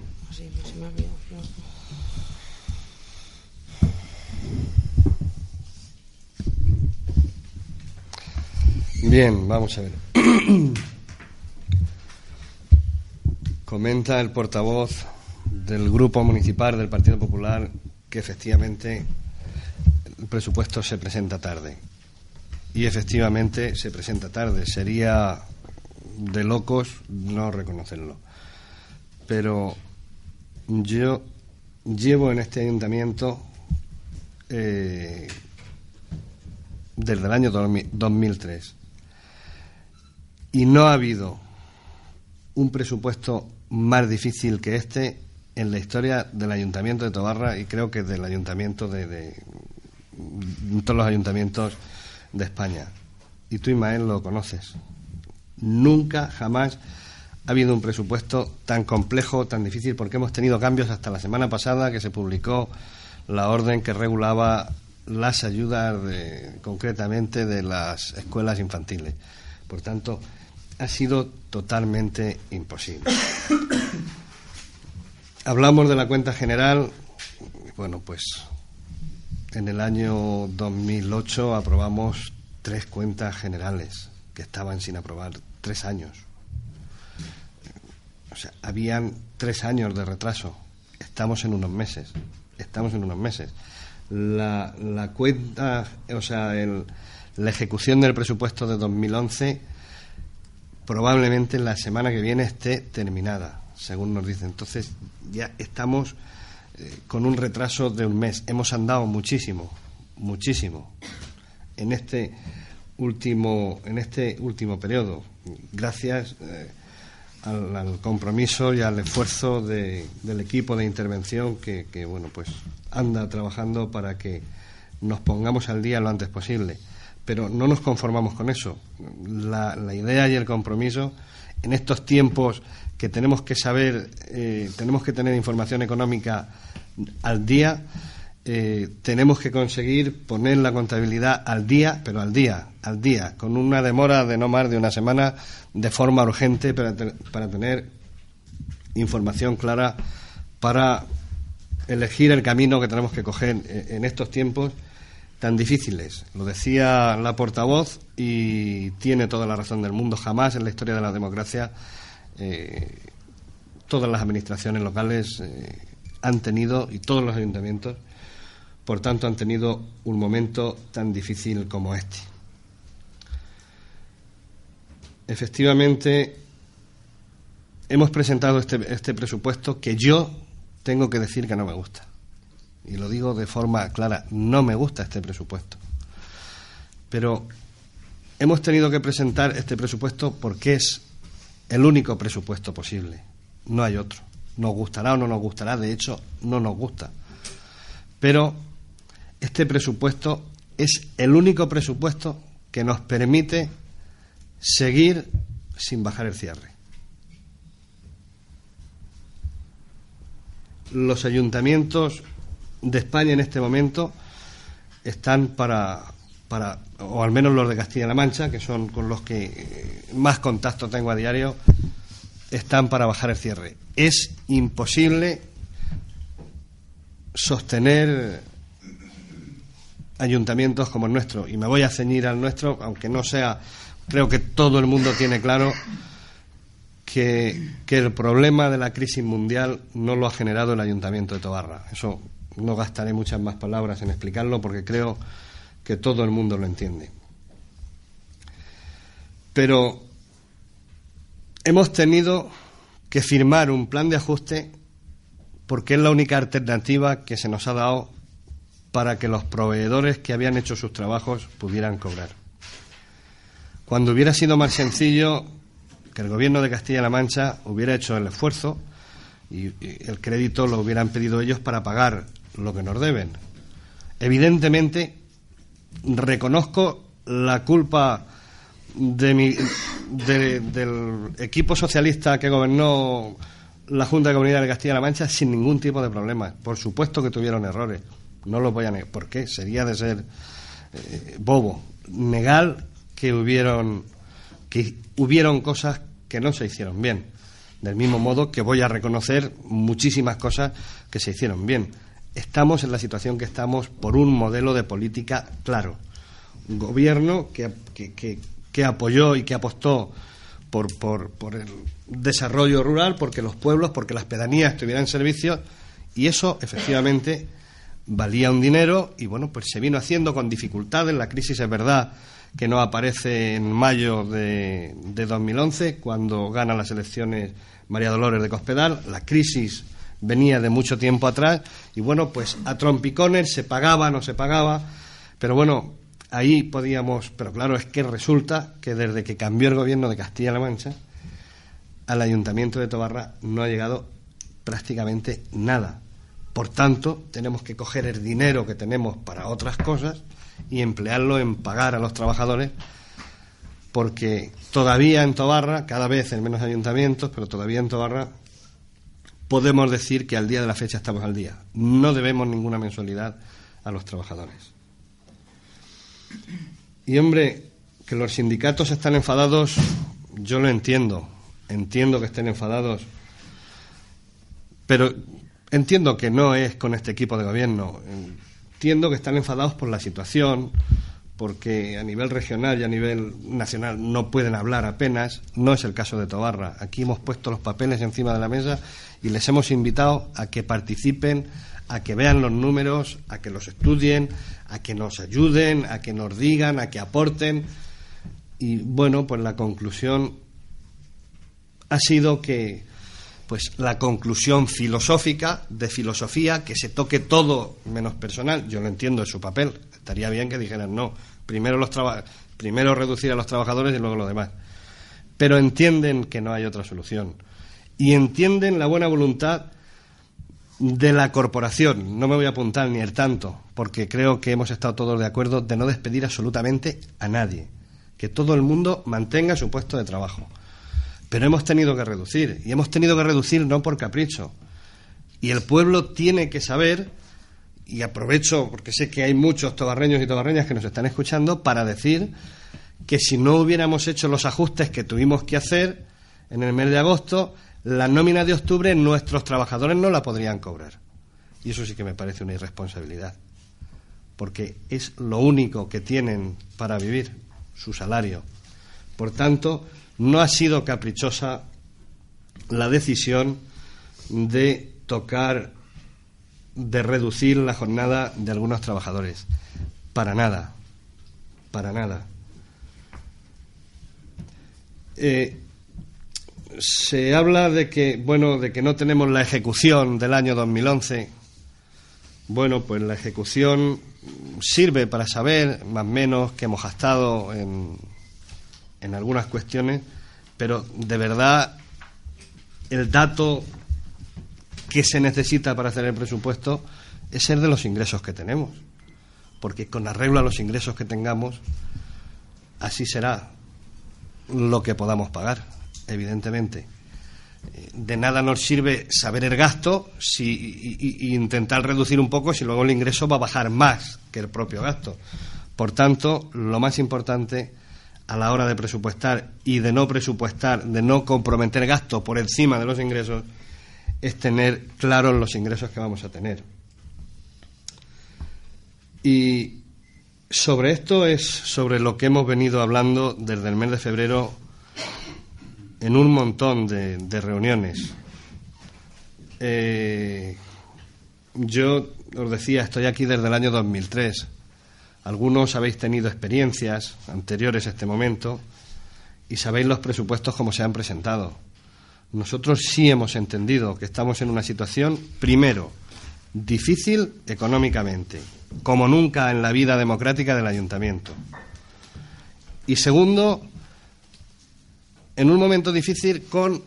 Bien, vamos a ver. Comenta el portavoz del Grupo Municipal del Partido Popular que efectivamente el presupuesto se presenta tarde. Y efectivamente se presenta tarde. Sería de locos no reconocerlo. Pero yo llevo en este ayuntamiento eh, desde el año 2003 y no ha habido un presupuesto más difícil que este en la historia del Ayuntamiento de Tobarra y creo que del Ayuntamiento de, todos los ayuntamientos de España. Y tú, Ismael, lo conoces. Nunca, jamás ha habido un presupuesto tan complejo, tan difícil, porque hemos tenido cambios hasta la semana pasada que se publicó la orden que regulaba las ayudas concretamente de las escuelas infantiles. Por tanto, ha sido totalmente imposible. Hablamos de la cuenta general. Bueno, pues en el año 2008 aprobamos tres cuentas generales que estaban sin aprobar tres años. O sea, habían tres años de retraso. Estamos en unos meses. Estamos en unos meses. La, la cuenta, o sea, la ejecución del presupuesto de 2011 probablemente la semana que viene esté terminada, según nos dicen. Entonces ya estamos eh, con un retraso de un mes. Hemos andado muchísimo, muchísimo en este último, en este último periodo, gracias eh, al, compromiso y al esfuerzo del equipo de intervención que, bueno pues anda trabajando para que nos pongamos al día lo antes posible. Pero no nos conformamos con eso. La, idea y el compromiso en estos tiempos que tenemos que saber, eh, tenemos que tener información económica al día, eh, tenemos que conseguir poner la contabilidad al día, pero al día, al día, con una demora de no más de una semana de forma urgente para, para tener información clara para elegir el camino que tenemos que coger en estos tiempos tan difíciles. Lo decía la portavoz y tiene toda la razón del mundo. Jamás en la historia de la democracia eh, todas las administraciones locales eh, han tenido, y todos los ayuntamientos, por tanto, han tenido un momento tan difícil como este. Efectivamente, hemos presentado este, este, presupuesto que yo tengo que decir que no me gusta. Y lo digo de forma clara, no me gusta este presupuesto. Pero hemos tenido que presentar este presupuesto porque es el único presupuesto posible. No hay otro. Nos gustará o no nos gustará, de hecho, no nos gusta. Pero este presupuesto es el único presupuesto que nos permite seguir sin bajar el cierre. Los ayuntamientos de España en este momento están para, para, o al menos los de Castilla-La Mancha, que son con los que más contacto tengo a diario, están para bajar el cierre. Es imposible sostener ayuntamientos como el nuestro, y me voy a ceñir al nuestro, aunque no sea, creo que todo el mundo tiene claro que, que el problema de la crisis mundial no lo ha generado el ayuntamiento de Tobarra. Eso no gastaré muchas más palabras en explicarlo porque creo que todo el mundo lo entiende. Pero hemos tenido que firmar un plan de ajuste porque es la única alternativa que se nos ha dado para que los proveedores que habían hecho sus trabajos pudieran cobrar. Cuando hubiera sido más sencillo que el gobierno de Castilla-La Mancha hubiera hecho el esfuerzo y, el crédito lo hubieran pedido ellos para pagar lo que nos deben. Evidentemente, reconozco la culpa de mi, del equipo socialista que gobernó la Junta de Comunidad de Castilla-La Mancha sin ningún tipo de problema. Por supuesto que tuvieron errores. No lo voy a negar. ¿Por qué? Sería de ser eh, bobo. Negar que hubieron, que hubieron cosas que no se hicieron bien. Del mismo modo que voy a reconocer muchísimas cosas que se hicieron bien. Estamos en la situación que estamos por un modelo de política claro. Un gobierno que, que, que apoyó y que apostó por, por, por, el desarrollo rural, porque los pueblos, porque las pedanías tuvieran servicios, y eso efectivamente valía un dinero y bueno, pues se vino haciendo con dificultades. La crisis es verdad que no aparece en mayo de, de 2011, cuando gana las elecciones María Dolores de Cospedal. La crisis venía de mucho tiempo atrás y bueno, pues a trompicones se pagaba, no se pagaba, pero bueno, ahí podíamos, pero claro, es que resulta que desde que cambió el gobierno de Castilla-La Mancha, al ayuntamiento de Tobarra no ha llegado prácticamente nada. Por tanto, tenemos que coger el dinero que tenemos para otras cosas y emplearlo en pagar a los trabajadores, porque todavía en Tobarra, cada vez en menos ayuntamientos, pero todavía en Tobarra podemos decir que al día de la fecha estamos al día. No debemos ninguna mensualidad a los trabajadores. Y hombre, que los sindicatos están enfadados, yo lo entiendo, entiendo que estén enfadados, pero entiendo que no es con este equipo de gobierno, entiendo que están enfadados por la situación, porque a nivel regional y a nivel nacional no pueden hablar apenas, no es el caso de Tobarra. Aquí hemos puesto los papeles encima de la mesa y les hemos invitado a que participen, a que vean los números, a que los estudien, a que nos ayuden, a que nos digan, a que aporten. Y bueno, pues la conclusión ha sido que pues la conclusión filosófica de filosofía, que se toque todo menos personal, yo lo entiendo, es su papel. Estaría bien que dijeran no, primero los primero reducir a los trabajadores y luego los demás. Pero entienden que no hay otra solución. Y entienden la buena voluntad de la corporación. No me voy a apuntar ni el tanto, porque creo que hemos estado todos de acuerdo de no despedir absolutamente a nadie. Que todo el mundo mantenga su puesto de trabajo pero hemos tenido que reducir, y hemos tenido que reducir no por capricho. Y el pueblo tiene que saber, y aprovecho porque sé que hay muchos tobarreños y tobarreñas que nos están escuchando, para decir que si no hubiéramos hecho los ajustes que tuvimos que hacer en el mes de agosto, la nómina de octubre nuestros trabajadores no la podrían cobrar. Y eso sí que me parece una irresponsabilidad, porque es lo único que tienen para vivir, su salario. Por tanto, no ha sido caprichosa la decisión de tocar, de reducir la jornada de algunos trabajadores. Para nada, para nada. Eh, se habla de que, bueno, de que no tenemos la ejecución del año 2011. Bueno, pues la ejecución sirve para saber más o menos que hemos gastado en en algunas cuestiones, pero de verdad el dato que se necesita para hacer el presupuesto es el de los ingresos que tenemos, porque con arreglo a los ingresos que tengamos, así será lo que podamos pagar, evidentemente. De nada nos sirve saber el gasto si, y, intentar reducir un poco si luego el ingreso va a bajar más que el propio gasto. Por tanto, lo más importante a la hora de presupuestar y de no presupuestar, de no comprometer gastos por encima de los ingresos, es tener claros los ingresos que vamos a tener. Y sobre esto es sobre lo que hemos venido hablando desde el mes de febrero en un montón de, reuniones. Eh, yo os decía, estoy aquí desde el año 2003 algunos habéis tenido experiencias anteriores a este momento y sabéis los presupuestos como se han presentado. Nosotros sí hemos entendido que estamos en una situación, primero, difícil económicamente, como nunca en la vida democrática del ayuntamiento. Y segundo, en un momento difícil con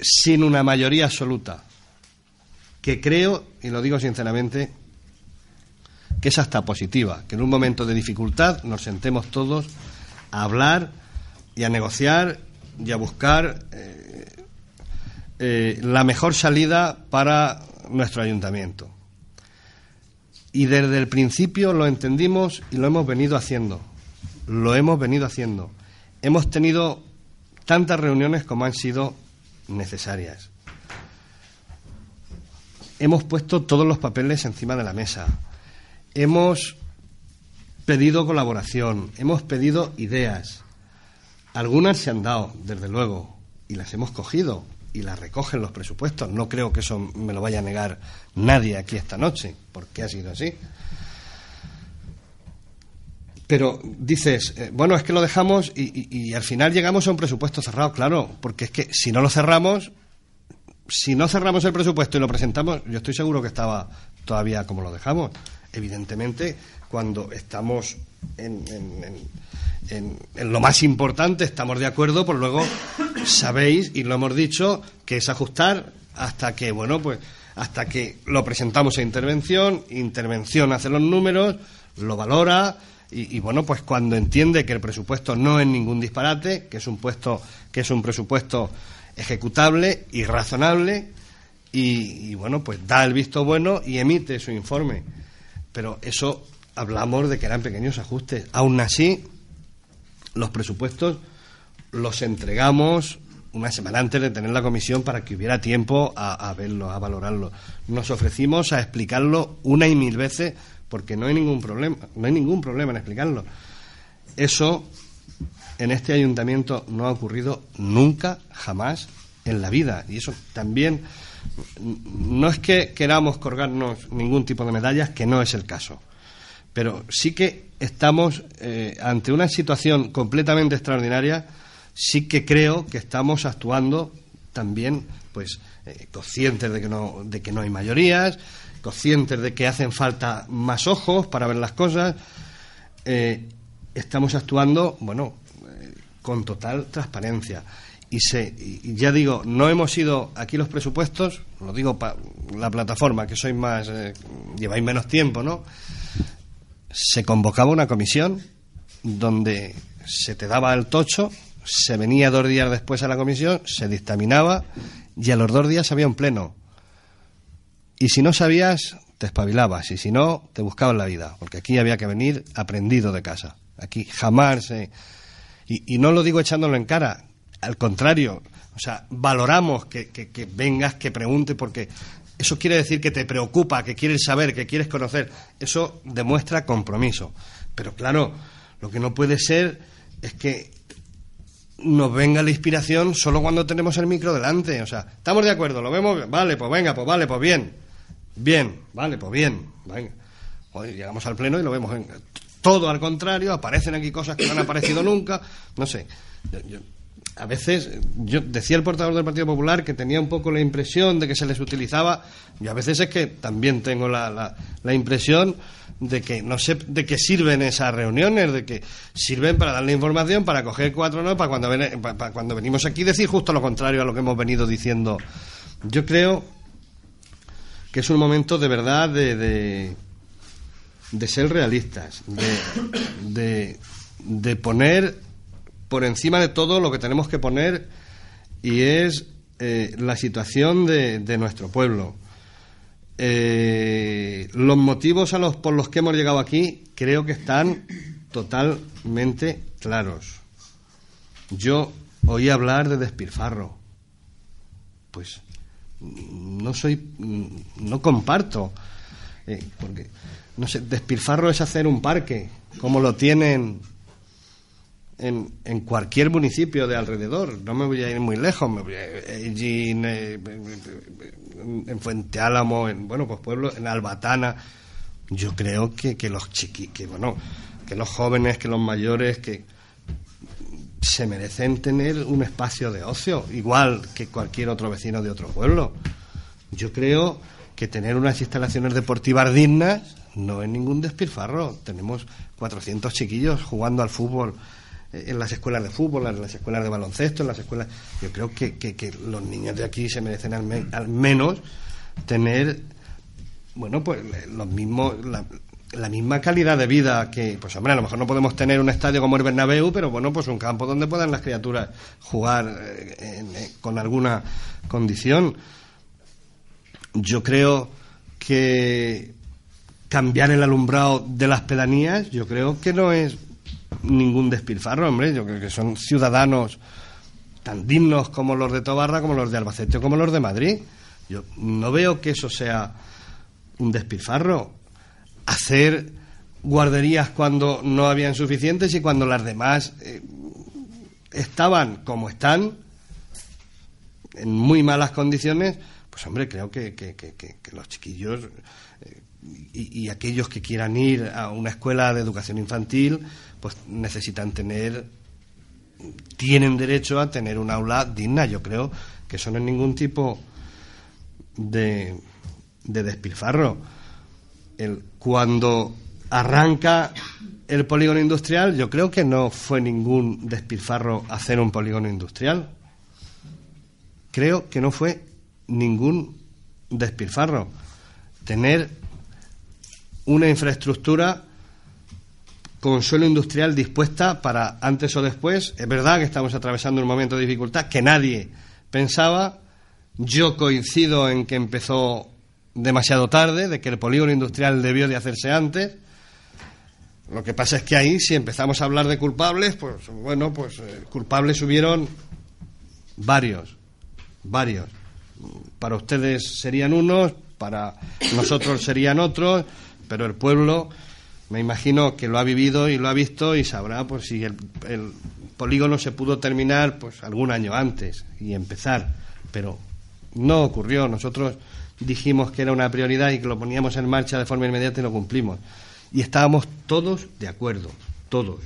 sin una mayoría absoluta, que creo, y lo digo sinceramente, que es hasta positiva, que en un momento de dificultad nos sentemos todos a hablar y a negociar y a buscar eh, eh, la mejor salida para nuestro ayuntamiento. Y desde el principio lo entendimos y lo hemos venido haciendo. Lo hemos venido haciendo. Hemos tenido tantas reuniones como han sido necesarias. Hemos puesto todos los papeles encima de la mesa hemos pedido colaboración, hemos pedido ideas. Algunas se han dado, desde luego, y las hemos cogido y las recogen los presupuestos. No creo que eso me lo vaya a negar nadie aquí esta noche, porque ha sido así. Pero dices, eh, bueno, es que lo dejamos y, y, al final llegamos a un presupuesto cerrado, claro, porque es que si no lo cerramos, si no cerramos el presupuesto y lo presentamos, yo estoy seguro que estaba todavía como lo dejamos. Evidentemente, cuando estamos en, lo más importante, estamos de acuerdo, pues luego sabéis, y lo hemos dicho, que es ajustar hasta que, bueno, pues hasta que lo presentamos a intervención, intervención hace los números, lo valora, y, bueno, pues cuando entiende que el presupuesto no es ningún disparate, que es un puesto, que es un presupuesto ejecutable y razonable, y bueno, pues da el visto bueno y emite su informe. Pero eso hablamos de que eran pequeños ajustes. Aún así, los presupuestos los entregamos una semana antes de tener la comisión para que hubiera tiempo a, verlo, a valorarlo. Nos ofrecimos a explicarlo una y mil veces porque no hay ningún problema, no hay ningún problema en explicarlo. Eso en este ayuntamiento no ha ocurrido nunca, jamás en la vida. Y eso también no es que queramos colgarnos ningún tipo de medallas, que no es el caso. Pero sí que estamos eh, ante una situación completamente extraordinaria, sí que creo que estamos actuando también pues eh, conscientes de que no de que no hay mayorías conscientes de que hacen falta más ojos para ver las cosas. Eh, estamos actuando bueno con total transparencia. Y se y ya digo no hemos ido aquí los presupuestos lo digo para la plataforma que sois más lleváis menos tiempo no se convocaba una comisión donde se te daba el tocho se venía dos días después a la comisión, se dictaminaba y a los dos días había un pleno. Y si no sabías, te espabilabas y si no, te buscabas la vida, porque aquí había que venir aprendido de casa. Aquí jamás se... Y, no lo digo echándolo en cara, al contrario, o sea, valoramos que, que vengas, que pregunte, porque eso quiere decir que te preocupa, que quieres saber, que quieres conocer. Eso demuestra compromiso. Pero claro, lo que no puede ser es que nos venga la inspiración solo cuando tenemos el micro delante. O sea, ¿estamos de acuerdo? ¿Lo vemos? Vale, pues venga, pues vale, pues bien. Bien, vale, pues bien. Venga. Hoy llegamos al pleno y lo vemos. todo al contrario, aparecen aquí cosas que no han aparecido nunca. No sé. A veces, yo decía el portador del Partido Popular que tenía un poco la impresión de que se les utilizaba. Y a veces es que también tengo la, la, la impresión de que no sé de qué sirven esas reuniones, de que sirven para darle información, para coger cuatro no, para cuando, para cuando venimos aquí decir justo lo contrario a lo que hemos venido diciendo. Yo creo que es un momento de verdad de, de, ser realistas, de, de, poner por encima de todo lo que tenemos que poner y es eh, la situación de, nuestro pueblo eh, los motivos a los, por los que hemos llegado aquí creo que están totalmente claros. Yo oí hablar de despilfarro. Pues no soy, no comparto, eh, porque no sé, despilfarro es hacer un parque, como lo tienen en, en, cualquier municipio de alrededor. No me voy a ir muy lejos, me voy a ir eh, en Fuente Álamo, en bueno, pues pueblos, en Albatana. Yo creo que, que los chiqui, que bueno, que los jóvenes, que los mayores, que se merecen tener un espacio de ocio, igual que cualquier otro vecino de otro pueblo. Yo creo que tener unas instalaciones deportivas dignas no es ningún despilfarro. Tenemos 400 chiquillos jugando al fútbol en las escuelas de fútbol, en las escuelas de baloncesto, en las escuelas. Yo creo que, que, los niños de aquí se merecen al, menos tener, bueno, pues los mismos. La, misma calidad de vida que, pues hombre, a lo mejor no podemos tener un estadio como el Bernabéu, pero bueno, pues un campo donde puedan las criaturas jugar eh, eh, con alguna condición. Yo creo que cambiar el alumbrado de las pedanías, yo creo que no es ningún despilfarro, hombre. Yo creo que son ciudadanos tan dignos como los de Tobarra, como los de Albacete o como los de Madrid. Yo no veo que eso sea un despilfarro. Hacer guarderías cuando no habían suficientes y cuando las demás eh, estaban como están, en muy malas condiciones, pues hombre, creo que, que, los chiquillos eh, y, y, aquellos que quieran ir a una escuela de educación infantil, pues necesitan tener, tienen derecho a tener un aula digna. Yo creo que eso no es ningún tipo de, de despilfarro. El, cuando arranca el polígono industrial, yo creo que no fue ningún despilfarro hacer un polígono industrial. Creo que no fue ningún despilfarro. Tener una infraestructura con suelo industrial dispuesta para antes o después. Es verdad que estamos atravesando un momento de dificultad que nadie pensaba. Yo coincido en que empezó demasiado tarde, de que el polígono industrial debió de hacerse antes. Lo que pasa es que ahí, si empezamos a hablar de culpables, pues bueno, pues eh, culpables hubieron varios, varios. Para ustedes serían unos, para nosotros serían otros, pero el pueblo me imagino que lo ha vivido y lo ha visto y sabrá pues si el, polígono se pudo terminar pues algún año antes y empezar, pero no ocurrió. Nosotros dijimos que era una prioridad y que lo poníamos en marcha de forma inmediata y lo cumplimos. Y estábamos todos de acuerdo, todos.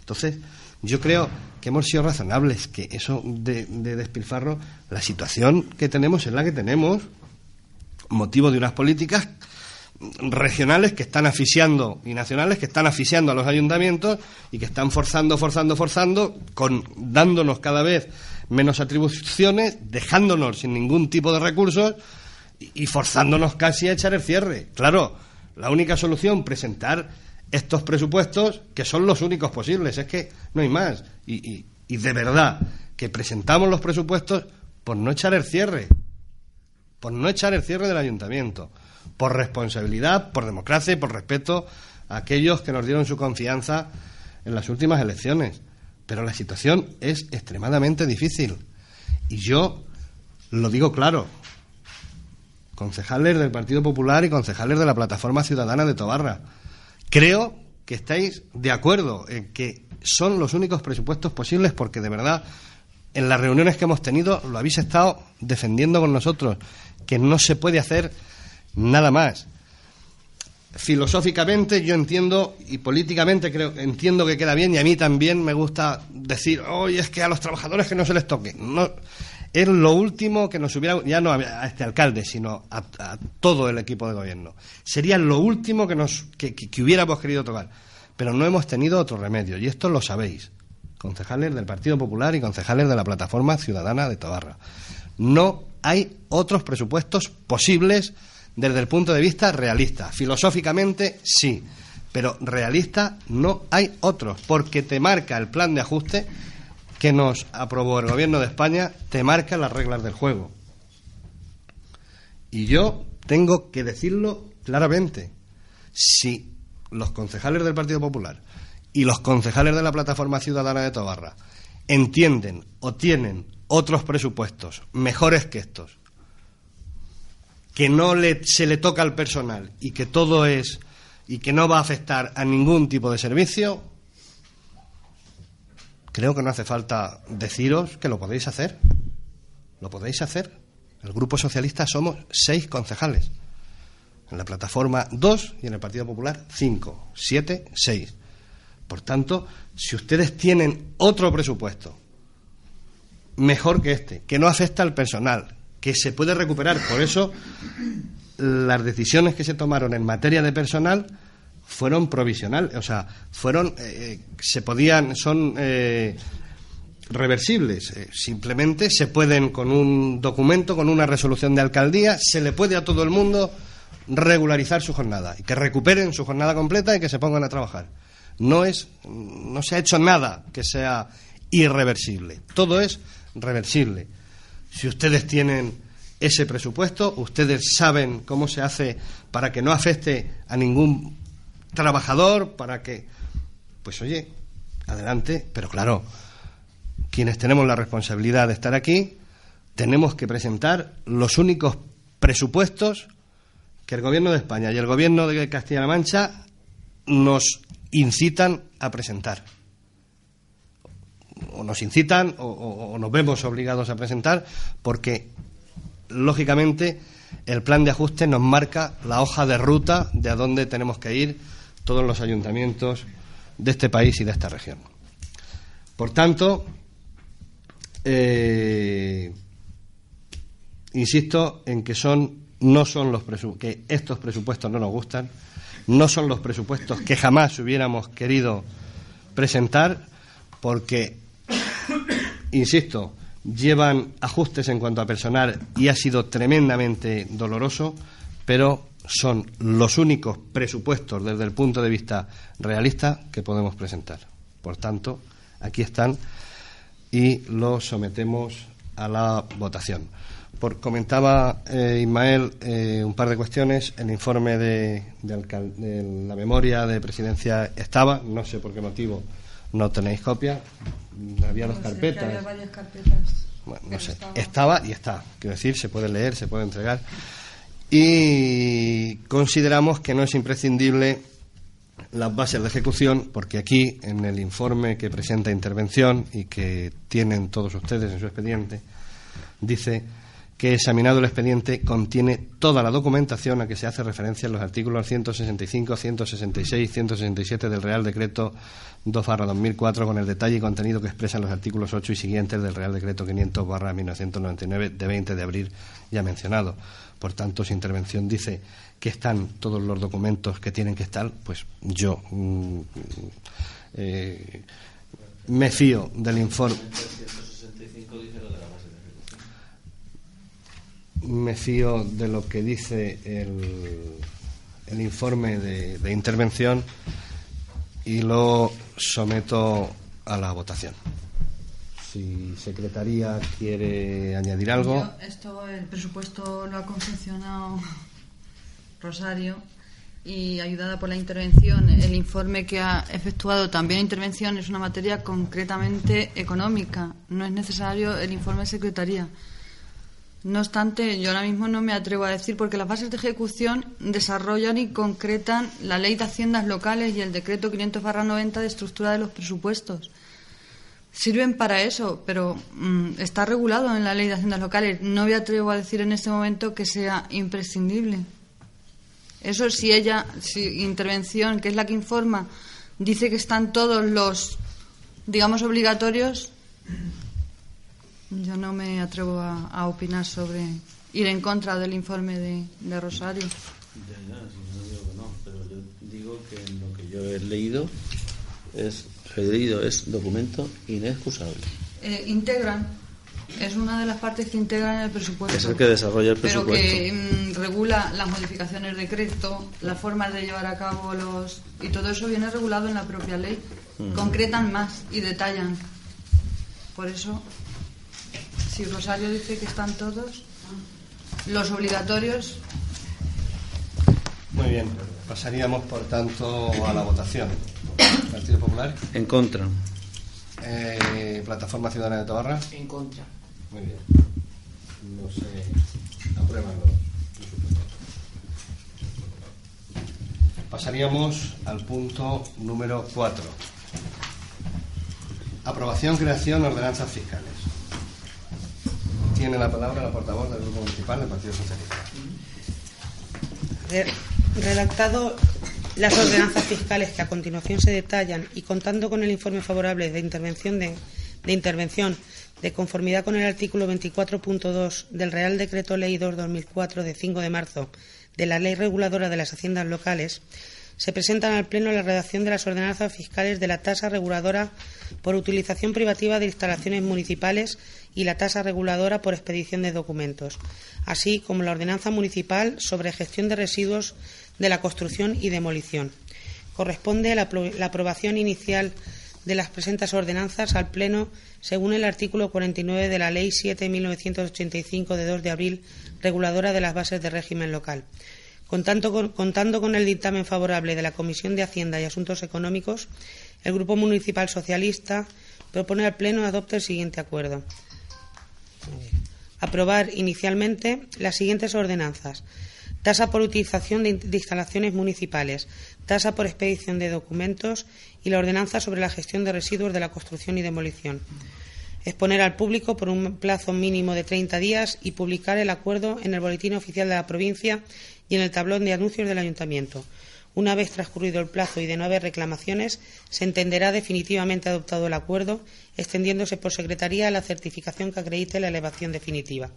Entonces, Yo creo que hemos sido razonables, que eso de, de despilfarro, la situación que tenemos es la que tenemos, motivo de unas políticas regionales que están asfixiando y nacionales que están asfixiando a los ayuntamientos y que están forzando, forzando, forzando, con, dándonos cada vez menos atribuciones, dejándonos sin ningún tipo de recursos y, forzándonos casi a echar el cierre. Claro, la única solución, presentar estos presupuestos que son los únicos posibles, es que no hay más. Y, y de verdad que presentamos los presupuestos por no echar el cierre, por no echar el cierre del ayuntamiento por responsabilidad, por democracia y por respeto a aquellos que nos dieron su confianza en las últimas elecciones. Pero la situación es extremadamente difícil. Y yo lo digo claro. Concejales del Partido Popular y concejales de la Plataforma Ciudadana de Tobarra. Creo que estáis de acuerdo en que son los únicos presupuestos posibles porque de verdad en las reuniones que hemos tenido lo habéis estado defendiendo con nosotros, que no se puede hacer nada más. Filosóficamente yo entiendo y políticamente creo entiendo que queda bien y a mí también me gusta decir, oye, es que a los trabajadores que no se les toque. No, es lo último que nos hubiera, ya no a este alcalde, sino a, todo el equipo de gobierno. Sería lo último que, nos, que, que hubiéramos querido tocar. Pero no hemos tenido otro remedio y esto lo sabéis concejales del Partido Popular y concejales de la Plataforma Ciudadana de Tobarra. No hay otros presupuestos posibles desde el punto de vista realista. Filosóficamente, sí, pero realista no hay otros, porque te marca el plan de ajuste que nos aprobó el Gobierno de España, te marca las reglas del juego. Y yo tengo que decirlo claramente. Si los concejales del Partido Popular y los concejales de la Plataforma Ciudadana de Tobarra entienden o tienen otros presupuestos mejores que estos, que no le, se le toca al personal y que todo es y que no va a afectar a ningún tipo de servicio, creo que no hace falta deciros que lo podéis hacer. Lo podéis hacer. El Grupo Socialista somos seis concejales. En la plataforma dos y en el Partido Popular cinco, siete, seis. Por tanto, si ustedes tienen otro presupuesto mejor que este, que no afecta al personal, que se puede recuperar. Por eso las decisiones que se tomaron en materia de personal fueron provisionales, o sea, fueron, eh, se podían, son eh, reversibles. Eh, simplemente se pueden, con un documento, con una resolución de alcaldía, se le puede a todo el mundo regularizar su jornada y que recuperen su jornada completa y que se pongan a trabajar. No es, no se ha hecho nada que sea irreversible. Todo es reversible. Si ustedes tienen ese presupuesto, ustedes saben cómo se hace para que no afecte a ningún trabajador, para que, pues oye, adelante, pero claro, quienes tenemos la responsabilidad de estar aquí, tenemos que presentar los únicos presupuestos que el Gobierno de España y el Gobierno de Castilla-La Mancha nos incitan a presentar o nos incitan o, nos vemos obligados a presentar porque, lógicamente, el plan de ajuste nos marca la hoja de ruta de a dónde tenemos que ir todos los ayuntamientos de este país y de esta región. Por tanto, eh, insisto en que son no son los que estos presupuestos no nos gustan, no son los presupuestos que jamás hubiéramos querido presentar, porque insisto, llevan ajustes en cuanto a personal y ha sido tremendamente doloroso, pero son los únicos presupuestos desde el punto de vista realista que podemos presentar. Por tanto, aquí están y los sometemos a la votación. Por, comentaba eh, Ismael eh, un par de cuestiones. El informe de, de la memoria de presidencia estaba, no sé por qué motivo no tenéis copia, había dos carpetas. Bueno, no sé, estaba. y está. Quiero decir, se puede leer, se puede entregar. Y consideramos que no es imprescindible las bases de ejecución, porque aquí, en el informe que presenta intervención y que tienen todos ustedes en su expediente, dice que examinado el expediente contiene toda la documentación a que se hace referencia en los artículos 165, 166 y 167 del Real Decreto 2-2004 con el detalle y contenido que expresan los artículos 8 y siguientes del Real Decreto 500-1999 de 20 de abril ya mencionado. Por tanto, su intervención dice que están todos los documentos que tienen que estar, pues yo mm, eh, me fío del informe. Me fío de lo que dice el, informe de, intervención y lo someto a la votación. Si Secretaría quiere añadir algo. esto, el presupuesto lo ha confeccionado Rosario y ayudada por la intervención, el informe que ha efectuado también intervención es una materia concretamente económica. No es necesario el informe de Secretaría. No obstante, yo ahora mismo no me atrevo a decir porque las bases de ejecución desarrollan y concretan la Ley de Haciendas Locales y el Decreto 500-90 de estructura de los presupuestos. Sirven para eso, pero mm, está regulado en la Ley de Haciendas Locales. No me atrevo a decir en este momento que sea imprescindible. Eso si ella, si intervención, que es la que informa, dice que están todos los, digamos, obligatorios, yo no me atrevo a, opinar sobre ir en contra del informe de, Rosario. Ya, ya, no digo que no, pero yo digo que lo que yo he leído es, he leído es documento inexcusable. Eh, integran, es una de las partes que integran el presupuesto. Es el que desarrolla el presupuesto. Pero que mm, regula las modificaciones de crédito, las formas de llevar a cabo los. Y todo eso viene regulado en la propia ley. Concretan más y detallan. Por eso si Rosario dice que están todos, los obligatorios. Muy bien, pasaríamos por tanto a la votación. Partido Popular. En contra. Eh, Plataforma Ciudadana de Tobarra. En contra. Muy bien. No se aprueban los Pasaríamos al punto número 4. Aprobación, creación, ordenanzas fiscales. Tiene la palabra la portavoz del Grupo Municipal del Partido Socialista. Redactado las ordenanzas fiscales que a continuación se detallan y contando con el informe favorable de intervención de, intervención de conformidad con el artículo 24.2 del Real Decreto Ley 2-2004 de 5 de marzo de la Ley Reguladora de las Haciendas Locales, se presentan al Pleno la redacción de las ordenanzas fiscales de la tasa reguladora por utilización privativa de instalaciones municipales y la tasa reguladora por expedición de documentos, así como la ordenanza municipal sobre gestión de residuos de la construcción y demolición. Corresponde la, la aprobación inicial de las presentes ordenanzas al Pleno según el artículo 49 de la Ley 7-1985 de 2 de abril, reguladora de las bases de régimen local. Contando con, el dictamen favorable de la Comisión de Hacienda y Asuntos Económicos, el Grupo Municipal Socialista propone al Pleno adopte el siguiente acuerdo. Aprobar inicialmente las siguientes ordenanzas. Tasa por utilización de, instalaciones municipales, tasa por expedición de documentos y la ordenanza sobre la gestión de residuos de la construcción y demolición. Exponer al público por un plazo mínimo de 30 días y publicar el acuerdo en el Boletín Oficial de la Provincia y en el tablón de anuncios del Ayuntamiento. Una vez transcurrido el plazo y de no haber reclamaciones, se entenderá definitivamente adoptado el acuerdo, extendiéndose por Secretaría la certificación que acredite la elevación definitiva.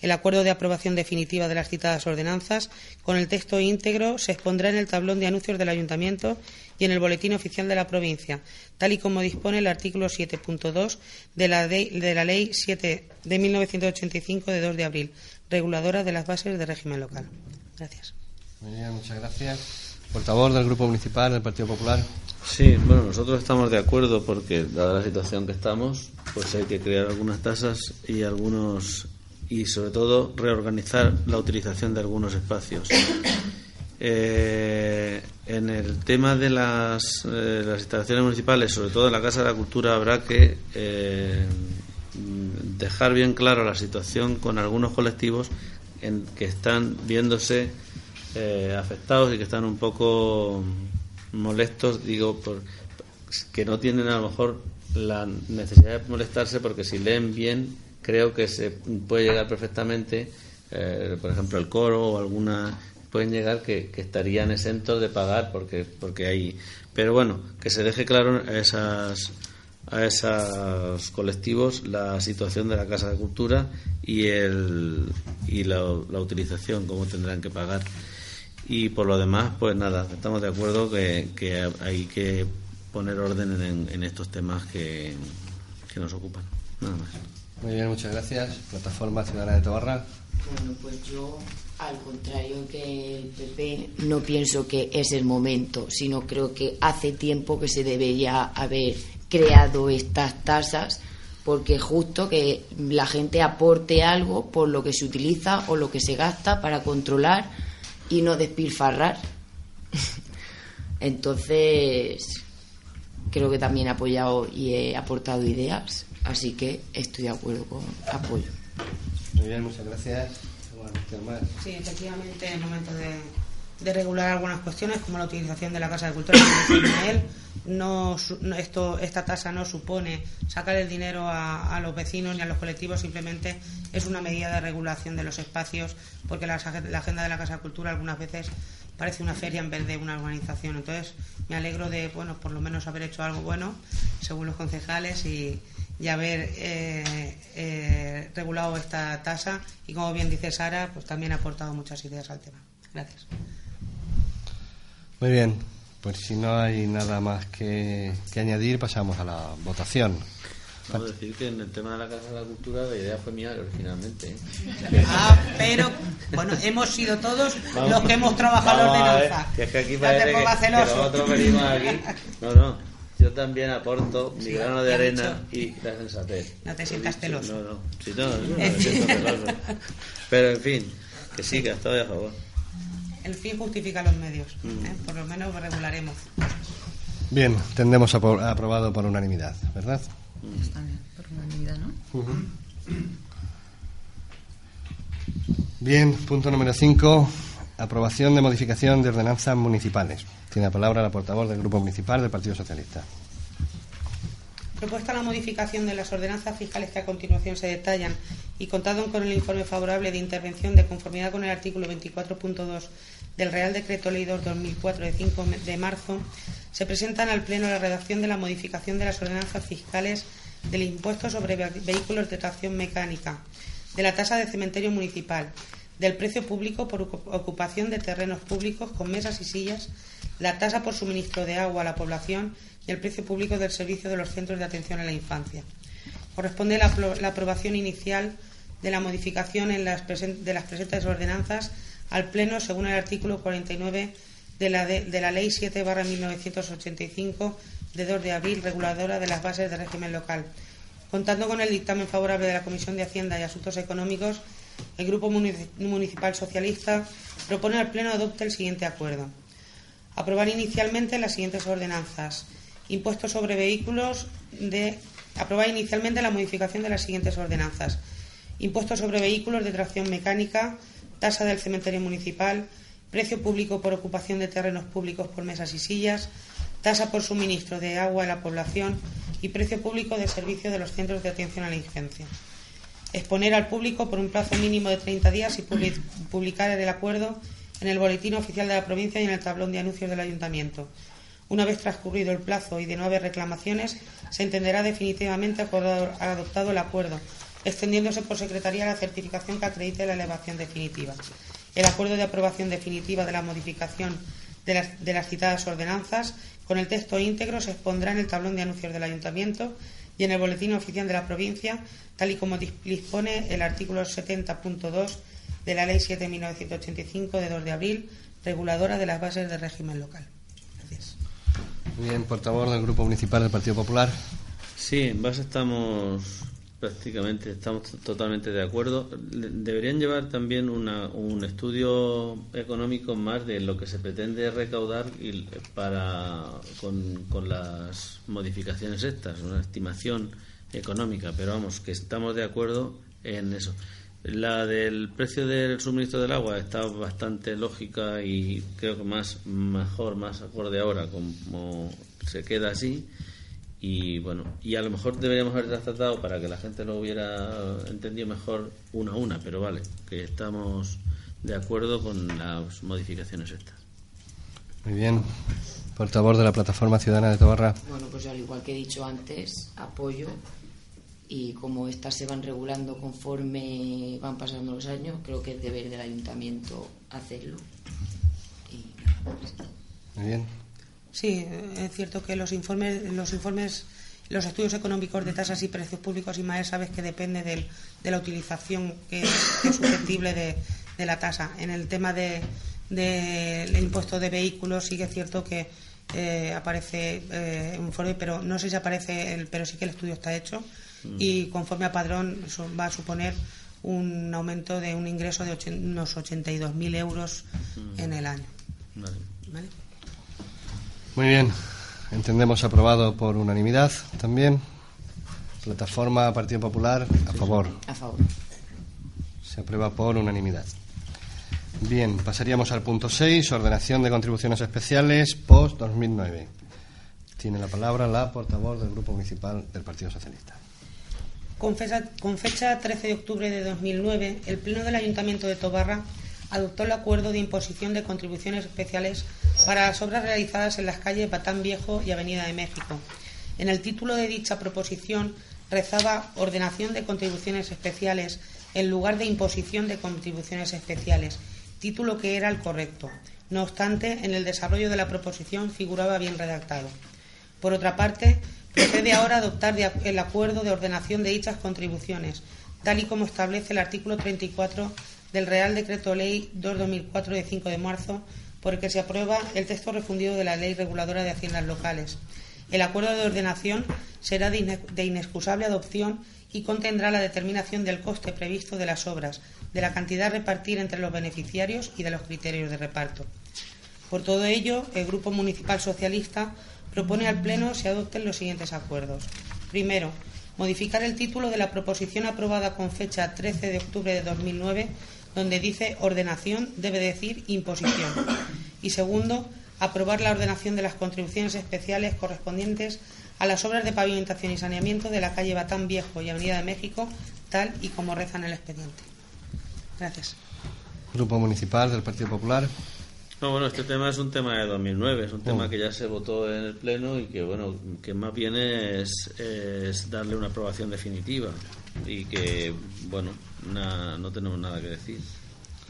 El acuerdo de aprobación definitiva de las citadas ordenanzas, con el texto íntegro, se expondrá en el tablón de anuncios del Ayuntamiento y en el Boletín Oficial de la Provincia, tal y como dispone el artículo 7.2 de la, de la Ley 7 de 1985 de 2 de abril, reguladora de las bases de régimen local. Gracias. muchas gracias. Portavoz del Grupo Municipal del Partido Popular. Sí, bueno, nosotros estamos de acuerdo porque, dada la situación que estamos, pues hay que crear algunas tasas y algunos y sobre todo reorganizar la utilización de algunos espacios. Eh, en el tema de las, eh, las, instalaciones municipales, sobre todo en la Casa de la Cultura, habrá que eh, dejar bien claro la situación con algunos colectivos en que están viéndose eh, afectados y que están un poco molestos, digo, por, que no tienen a lo mejor la necesidad de molestarse porque si leen bien creo que se puede llegar perfectamente, eh, por ejemplo, el coro o alguna pueden llegar que, estarían exentos de pagar porque porque hay pero bueno que se deje claro a esas a esos colectivos la situación de la casa de cultura y el y la, utilización cómo tendrán que pagar y por lo demás pues nada estamos de acuerdo que, que hay que poner orden en, en estos temas que, que nos ocupan. Nada más. Muy bien muchas gracias. Plataforma ciudadana de Tobarra. Bueno pues yo al contrario que el PP, no pienso que es el momento, sino creo que hace tiempo que se debería haber creado estas tasas, porque es justo que la gente aporte algo por lo que se utiliza o lo que se gasta para controlar y no despilfarrar. Entonces, creo que también he apoyado y he aportado ideas, así que estoy de acuerdo con apoyo. Muy bien, muchas gracias. Sí, efectivamente es momento de, regular algunas cuestiones como la utilización de la Casa de Cultura. no, esto, esta tasa no supone sacar el dinero a, los vecinos ni a los colectivos, simplemente es una medida de regulación de los espacios porque la, la agenda de la Casa de Cultura algunas veces parece una feria en vez de una organización. Entonces, me alegro de, bueno, por lo menos haber hecho algo bueno, según los concejales, y, y haber eh, eh, regulado esta tasa y como bien dice Sara, pues también ha aportado muchas ideas al tema. Gracias. Muy bien, pues si no hay nada más que, añadir, pasamos a la votación. Puedo decir que en el tema de la Casa de la Cultura la idea fue mía originalmente. ¿eh? Ah, pero bueno, hemos sido todos los que hemos trabajado la ordenanza. Que es que aquí parece que, nosotros venimos aquí. No, no. Yo también aporto mi grano de arena y la sensatez. No te sientas celoso. No, no. Si no, no, me siento celoso. Pero en fin, que sí, que estoy a favor. El fin justifica los medios. Mm. ¿eh? Por lo menos regularemos. Bien, tendremos aprobado por unanimidad, ¿verdad? Mm. Está bien, por unanimidad, ¿no? Bien, punto número 5. Aprobación de modificación de ordenanzas municipales. Tiene la palabra la portavoz del Grupo Municipal del Partido Socialista. Propuesta la modificación de las ordenanzas fiscales que a continuación se detallan y contado con el informe favorable de intervención de conformidad con el artículo 24.2 del Real Decreto Ley 2 2004 de 5 de marzo, se presentan al Pleno la redacción de la modificación de las ordenanzas fiscales del impuesto sobre vehículos de tracción mecánica, de la tasa de cementerio municipal, del precio público por ocupación de terrenos públicos con mesas y sillas, la tasa por suministro de agua a la población y el precio público del servicio de los centros de atención a la infancia. Corresponde la, aprobación inicial de la modificación en las de las presentes ordenanzas al Pleno según el artículo 49 de la, de, la Ley 7 1985 de 2 de abril reguladora de las bases de régimen local. Contando con el dictamen favorable de la Comisión de Hacienda y Asuntos Económicos, el Grupo Municipal Socialista propone al Pleno adopte el siguiente acuerdo. Aprobar inicialmente las siguientes ordenanzas. Impuestos sobre vehículos de. Aprobar inicialmente la modificación de las siguientes ordenanzas. Impuestos sobre vehículos de tracción mecánica, tasa del cementerio municipal, precio público por ocupación de terrenos públicos por mesas y sillas, tasa por suministro de agua a la población y precio público de servicio de los centros de atención a la infancia exponer al público por un plazo mínimo de 30 días y publicar el acuerdo en el boletín oficial de la provincia y en el tablón de anuncios del ayuntamiento. Una vez transcurrido el plazo y de no haber reclamaciones, se entenderá definitivamente adoptado el acuerdo, extendiéndose por secretaría la certificación que acredite la elevación definitiva. El acuerdo de aprobación definitiva de la modificación de las, de las citadas ordenanzas, con el texto íntegro, se expondrá en el tablón de anuncios del ayuntamiento y en el boletín oficial de la provincia, tal y como dispone el artículo 70.2 de la Ley 7.1985 de 2 de abril, reguladora de las bases del régimen local. Gracias. Bien, portavoz del Grupo Municipal del Partido Popular. Sí, en base estamos prácticamente, estamos totalmente de acuerdo. Deberían llevar también un estudio económico más de lo que se pretende recaudar y para con, con las modificaciones estas, una estimación económica, pero vamos, que estamos de acuerdo en eso. La del precio del suministro del agua está bastante lógica y creo que más mejor, más acorde ahora como se queda así. Y bueno, y a lo mejor deberíamos haber tratado para que la gente lo hubiera entendido mejor una a una, pero vale, que estamos de acuerdo con las modificaciones estas. Muy bien. Portavoz de la Plataforma Ciudadana de Tobarra. Bueno, pues al igual que he dicho antes, apoyo y como estas se van regulando conforme van pasando los años, creo que es deber del ayuntamiento hacerlo. Muy bien. Sí, es cierto que los informes, los informes, los estudios económicos de tasas y precios públicos y más sabes que depende del, de la utilización que, es susceptible de, de, la tasa. En el tema del de, impuesto de vehículos sí que es cierto que eh, aparece eh, un informe, pero no sé si aparece, el, pero sí que el estudio está hecho mm. y conforme a padrón eso va a suponer un aumento de un ingreso de unos 82.000 euros mm. en el año. Vale. Muy bien. Entendemos aprobado por unanimidad también. Plataforma Partido Popular, a favor. A favor. Se aprueba por unanimidad. Bien, pasaríamos al punto 6, ordenación de contribuciones especiales post-2009. Tiene la palabra la portavoz del Grupo Municipal del Partido Socialista. Con fecha, con fecha 13 de octubre de 2009, el Pleno del Ayuntamiento de Tobarra adoptó el acuerdo de imposición de contribuciones especiales para las obras realizadas en las calles Batán Viejo y Avenida de México. En el título de dicha proposición rezaba ordenación de contribuciones especiales en lugar de imposición de contribuciones especiales, título que era el correcto. No obstante, en el desarrollo de la proposición figuraba bien redactado. Por otra parte, procede ahora adoptar el acuerdo de ordenación de dichas contribuciones, tal y como establece el artículo 34 del Real Decreto Ley 2-2004 de 5 de marzo, por el que se aprueba el texto refundido de la Ley Reguladora de Haciendas Locales. El acuerdo de ordenación será de inexcusable adopción y contendrá la determinación del coste previsto de las obras, de la cantidad a repartir entre los beneficiarios y de los criterios de reparto. Por todo ello, el Grupo Municipal Socialista propone al Pleno se adopten los siguientes acuerdos. Primero, modificar el título de la proposición aprobada con fecha 13 de octubre de 2009 donde dice ordenación debe decir imposición. Y segundo, aprobar la ordenación de las contribuciones especiales correspondientes a las obras de pavimentación y saneamiento de la calle Batán Viejo y Avenida de México, tal y como reza en el expediente. Gracias. Grupo Municipal del Partido Popular. No, bueno, este tema es un tema de 2009, es un tema que ya se votó en el Pleno y que, bueno, que más bien es, es darle una aprobación definitiva y que, bueno, no tenemos nada que decir,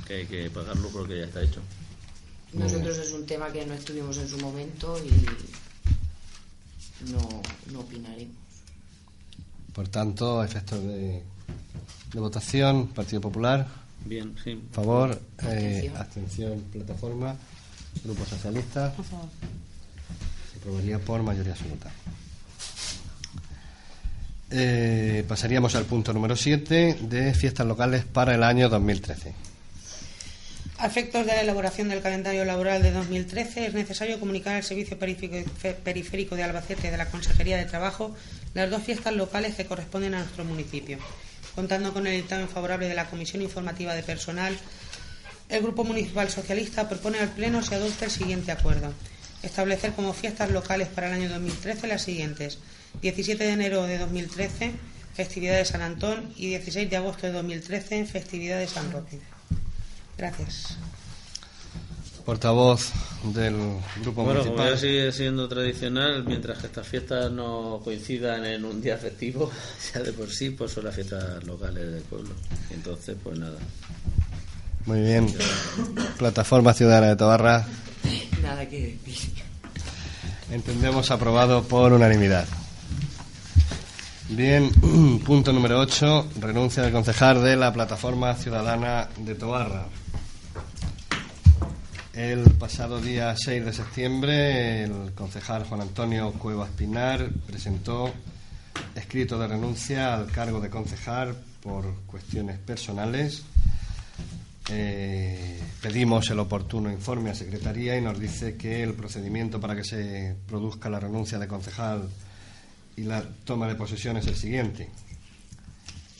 que hay que pagarlo porque ya está hecho. Nosotros es un tema que no estuvimos en su momento y no, no opinaremos. Por tanto, efectos de, votación, Partido Popular. Bien, sí. Favor, eh, abstención. plataforma, Grupo Socialista. Se aprobaría por mayoría absoluta. Eh, pasaríamos al punto número 7 de fiestas locales para el año 2013. A efectos de la elaboración del calendario laboral de 2013, es necesario comunicar al Servicio Periférico de Albacete de la Consejería de Trabajo las dos fiestas locales que corresponden a nuestro municipio. Contando con el dictamen favorable de la Comisión Informativa de Personal, el Grupo Municipal Socialista propone al Pleno se adopte el siguiente acuerdo. Establecer como fiestas locales para el año 2013 las siguientes 17 de enero de 2013, festividad de San Antón, y 16 de agosto de 2013, festividad de San Roque. Gracias. Portavoz del Grupo bueno, Municipal. Bueno, sigue siendo tradicional, mientras que estas fiestas no coincidan en un día festivo, ya de por sí, pues son las fiestas locales del pueblo. Entonces, pues nada. Muy bien. Plataforma Ciudadana de Tobarra. Nada que decir. Entendemos aprobado por unanimidad. Bien, punto número 8, renuncia del concejal de la Plataforma Ciudadana de Tobarra. El pasado día 6 de septiembre, el concejal Juan Antonio Cuevas Pinar presentó escrito de renuncia al cargo de concejal por cuestiones personales. Eh, pedimos el oportuno informe a Secretaría y nos dice que el procedimiento para que se produzca la renuncia de concejal y la toma de posesión es el siguiente.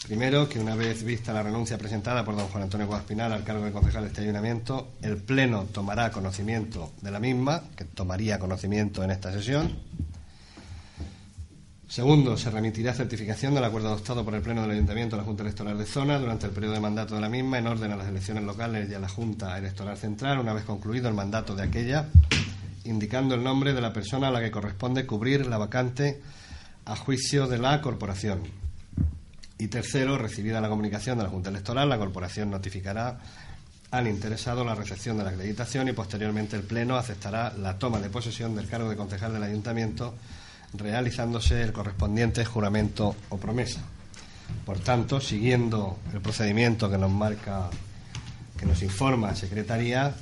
Primero, que una vez vista la renuncia presentada por don Juan Antonio Guaspinar al cargo de concejal de este ayuntamiento, el Pleno tomará conocimiento de la misma, que tomaría conocimiento en esta sesión. Segundo, se remitirá certificación del acuerdo adoptado por el Pleno del Ayuntamiento a la Junta Electoral de Zona durante el periodo de mandato de la misma en orden a las elecciones locales y a la Junta Electoral Central una vez concluido el mandato de aquella, indicando el nombre de la persona a la que corresponde cubrir la vacante a juicio de la corporación. Y tercero, recibida la comunicación de la Junta Electoral, la corporación notificará al interesado la recepción de la acreditación y posteriormente el Pleno aceptará la toma de posesión del cargo de concejal del Ayuntamiento realizándose el correspondiente juramento o promesa. Por tanto, siguiendo el procedimiento que nos marca, que nos informa Secretaría,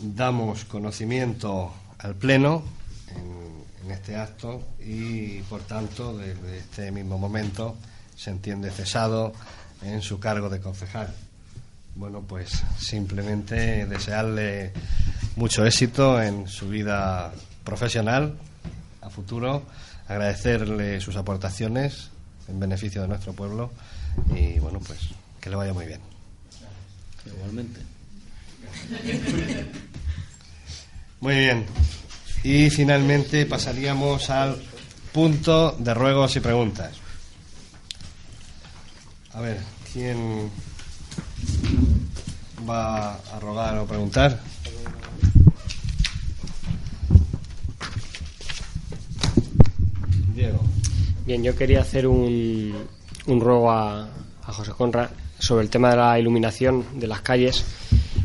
damos conocimiento al Pleno en, en este acto y, por tanto, desde este mismo momento se entiende cesado en su cargo de concejal. Bueno, pues simplemente desearle mucho éxito en su vida profesional a futuro, agradecerle sus aportaciones en beneficio de nuestro pueblo y bueno, pues que le vaya muy bien. Igualmente. Muy bien. Y finalmente pasaríamos al punto de ruegos y preguntas. A ver, ¿quién va a rogar o preguntar? Diego. Bien, yo quería hacer un, un ruego a, a José Conra sobre el tema de la iluminación de las calles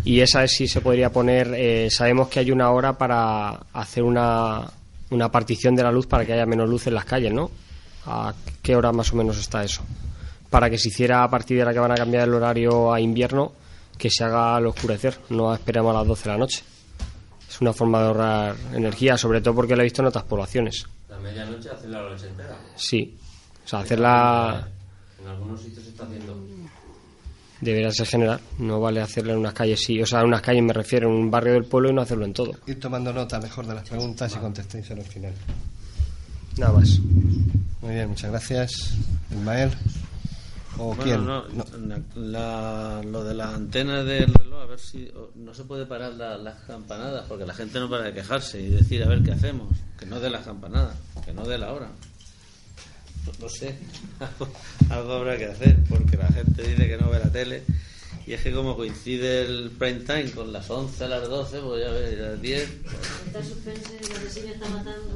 y esa es si se podría poner, eh, sabemos que hay una hora para hacer una, una partición de la luz para que haya menos luz en las calles, ¿no? ¿A qué hora más o menos está eso? Para que se hiciera a partir de la que van a cambiar el horario a invierno, que se haga al oscurecer, no esperemos a las 12 de la noche. Es una forma de ahorrar energía, sobre todo porque lo he visto en otras poblaciones. La medianoche hacerla a la noche entera. Sí, o sea, hacerla En algunos sitios se está haciendo. debería ser general, no vale hacerla en unas calles, sí, o sea, en unas calles me refiero, en un barrio del pueblo y no hacerlo en todo. Ir tomando nota mejor de las preguntas y contestéis al final. Nada más. Muy bien, muchas gracias. Ismael. ¿O Bueno, quién? no, No. la- lo de las antenas del reloj, a ver si no se puede parar la- las campanadas, porque la gente no para de quejarse y decir, a ver qué hacemos, que no de las campanadas, que no de la hora. No, sé, algo, habrá que hacer, porque la gente dice que no ve la tele, y es que como coincide el prime time con las 11 a las 12, pues ya ves, las 10, Está suspense, la vecina está matando.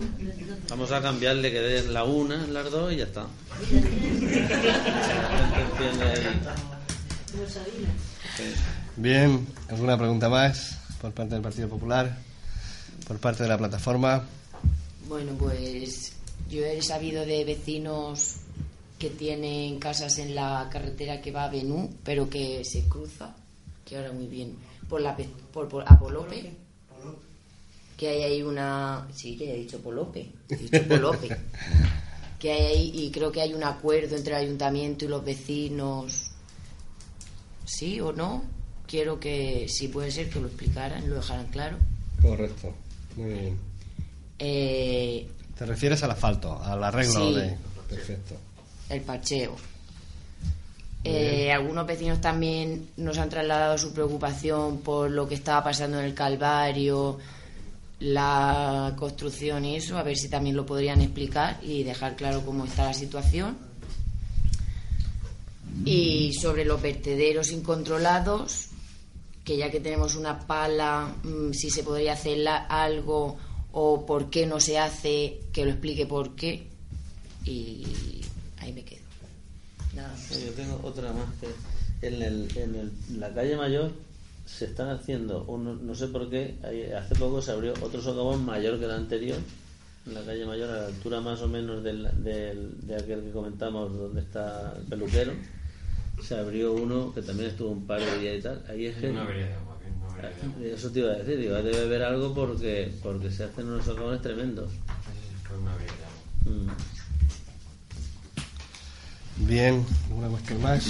vamos a cambiarle que den la 1, las 2 y ya está. Bien, ¿alguna pregunta más por parte del Partido Popular? Por parte de la plataforma. Bueno, pues yo he sabido de vecinos que tienen casas en la carretera que va a Benú, pero que se cruza, que ahora muy bien, por la pe- por, por a Polope, que hay ahí una, sí, que he dicho Polope, he dicho Polope, que hay ahí y creo que hay un acuerdo entre el ayuntamiento y los vecinos, sí o no. Quiero que, si puede ser, que lo explicaran, lo dejaran claro. Correcto. Muy bien. Eh, ¿Te refieres al asfalto, al arreglo Sí. de...? Perfecto. el pacheo. Eh, algunos vecinos también nos han trasladado su preocupación por lo que estaba pasando en el Calvario, la construcción y eso, a ver si también lo podrían explicar y dejar claro cómo está la situación. Y sobre los vertederos incontrolados, que ya que tenemos una pala, mm, si se podría hacer algo o por qué no se hace, que lo explique por qué. Y ahí me quedo. Nada. Yo tengo otra más que en, el, en el- la calle Mayor se están haciendo, un- no sé por qué, hace poco se abrió otro socavón mayor que el anterior, en la calle Mayor, a la altura más o menos del, del- de aquel que comentamos donde está el peluquero. Se abrió uno que también estuvo un par de días y tal. Ahí es que. No habría de agua, que no habría de agua. Eso te iba a decir, digo, debe haber algo porque, porque se hacen unos socavones tremendos. Pues no habría de agua. Mm. Bien, ¿alguna cuestión más?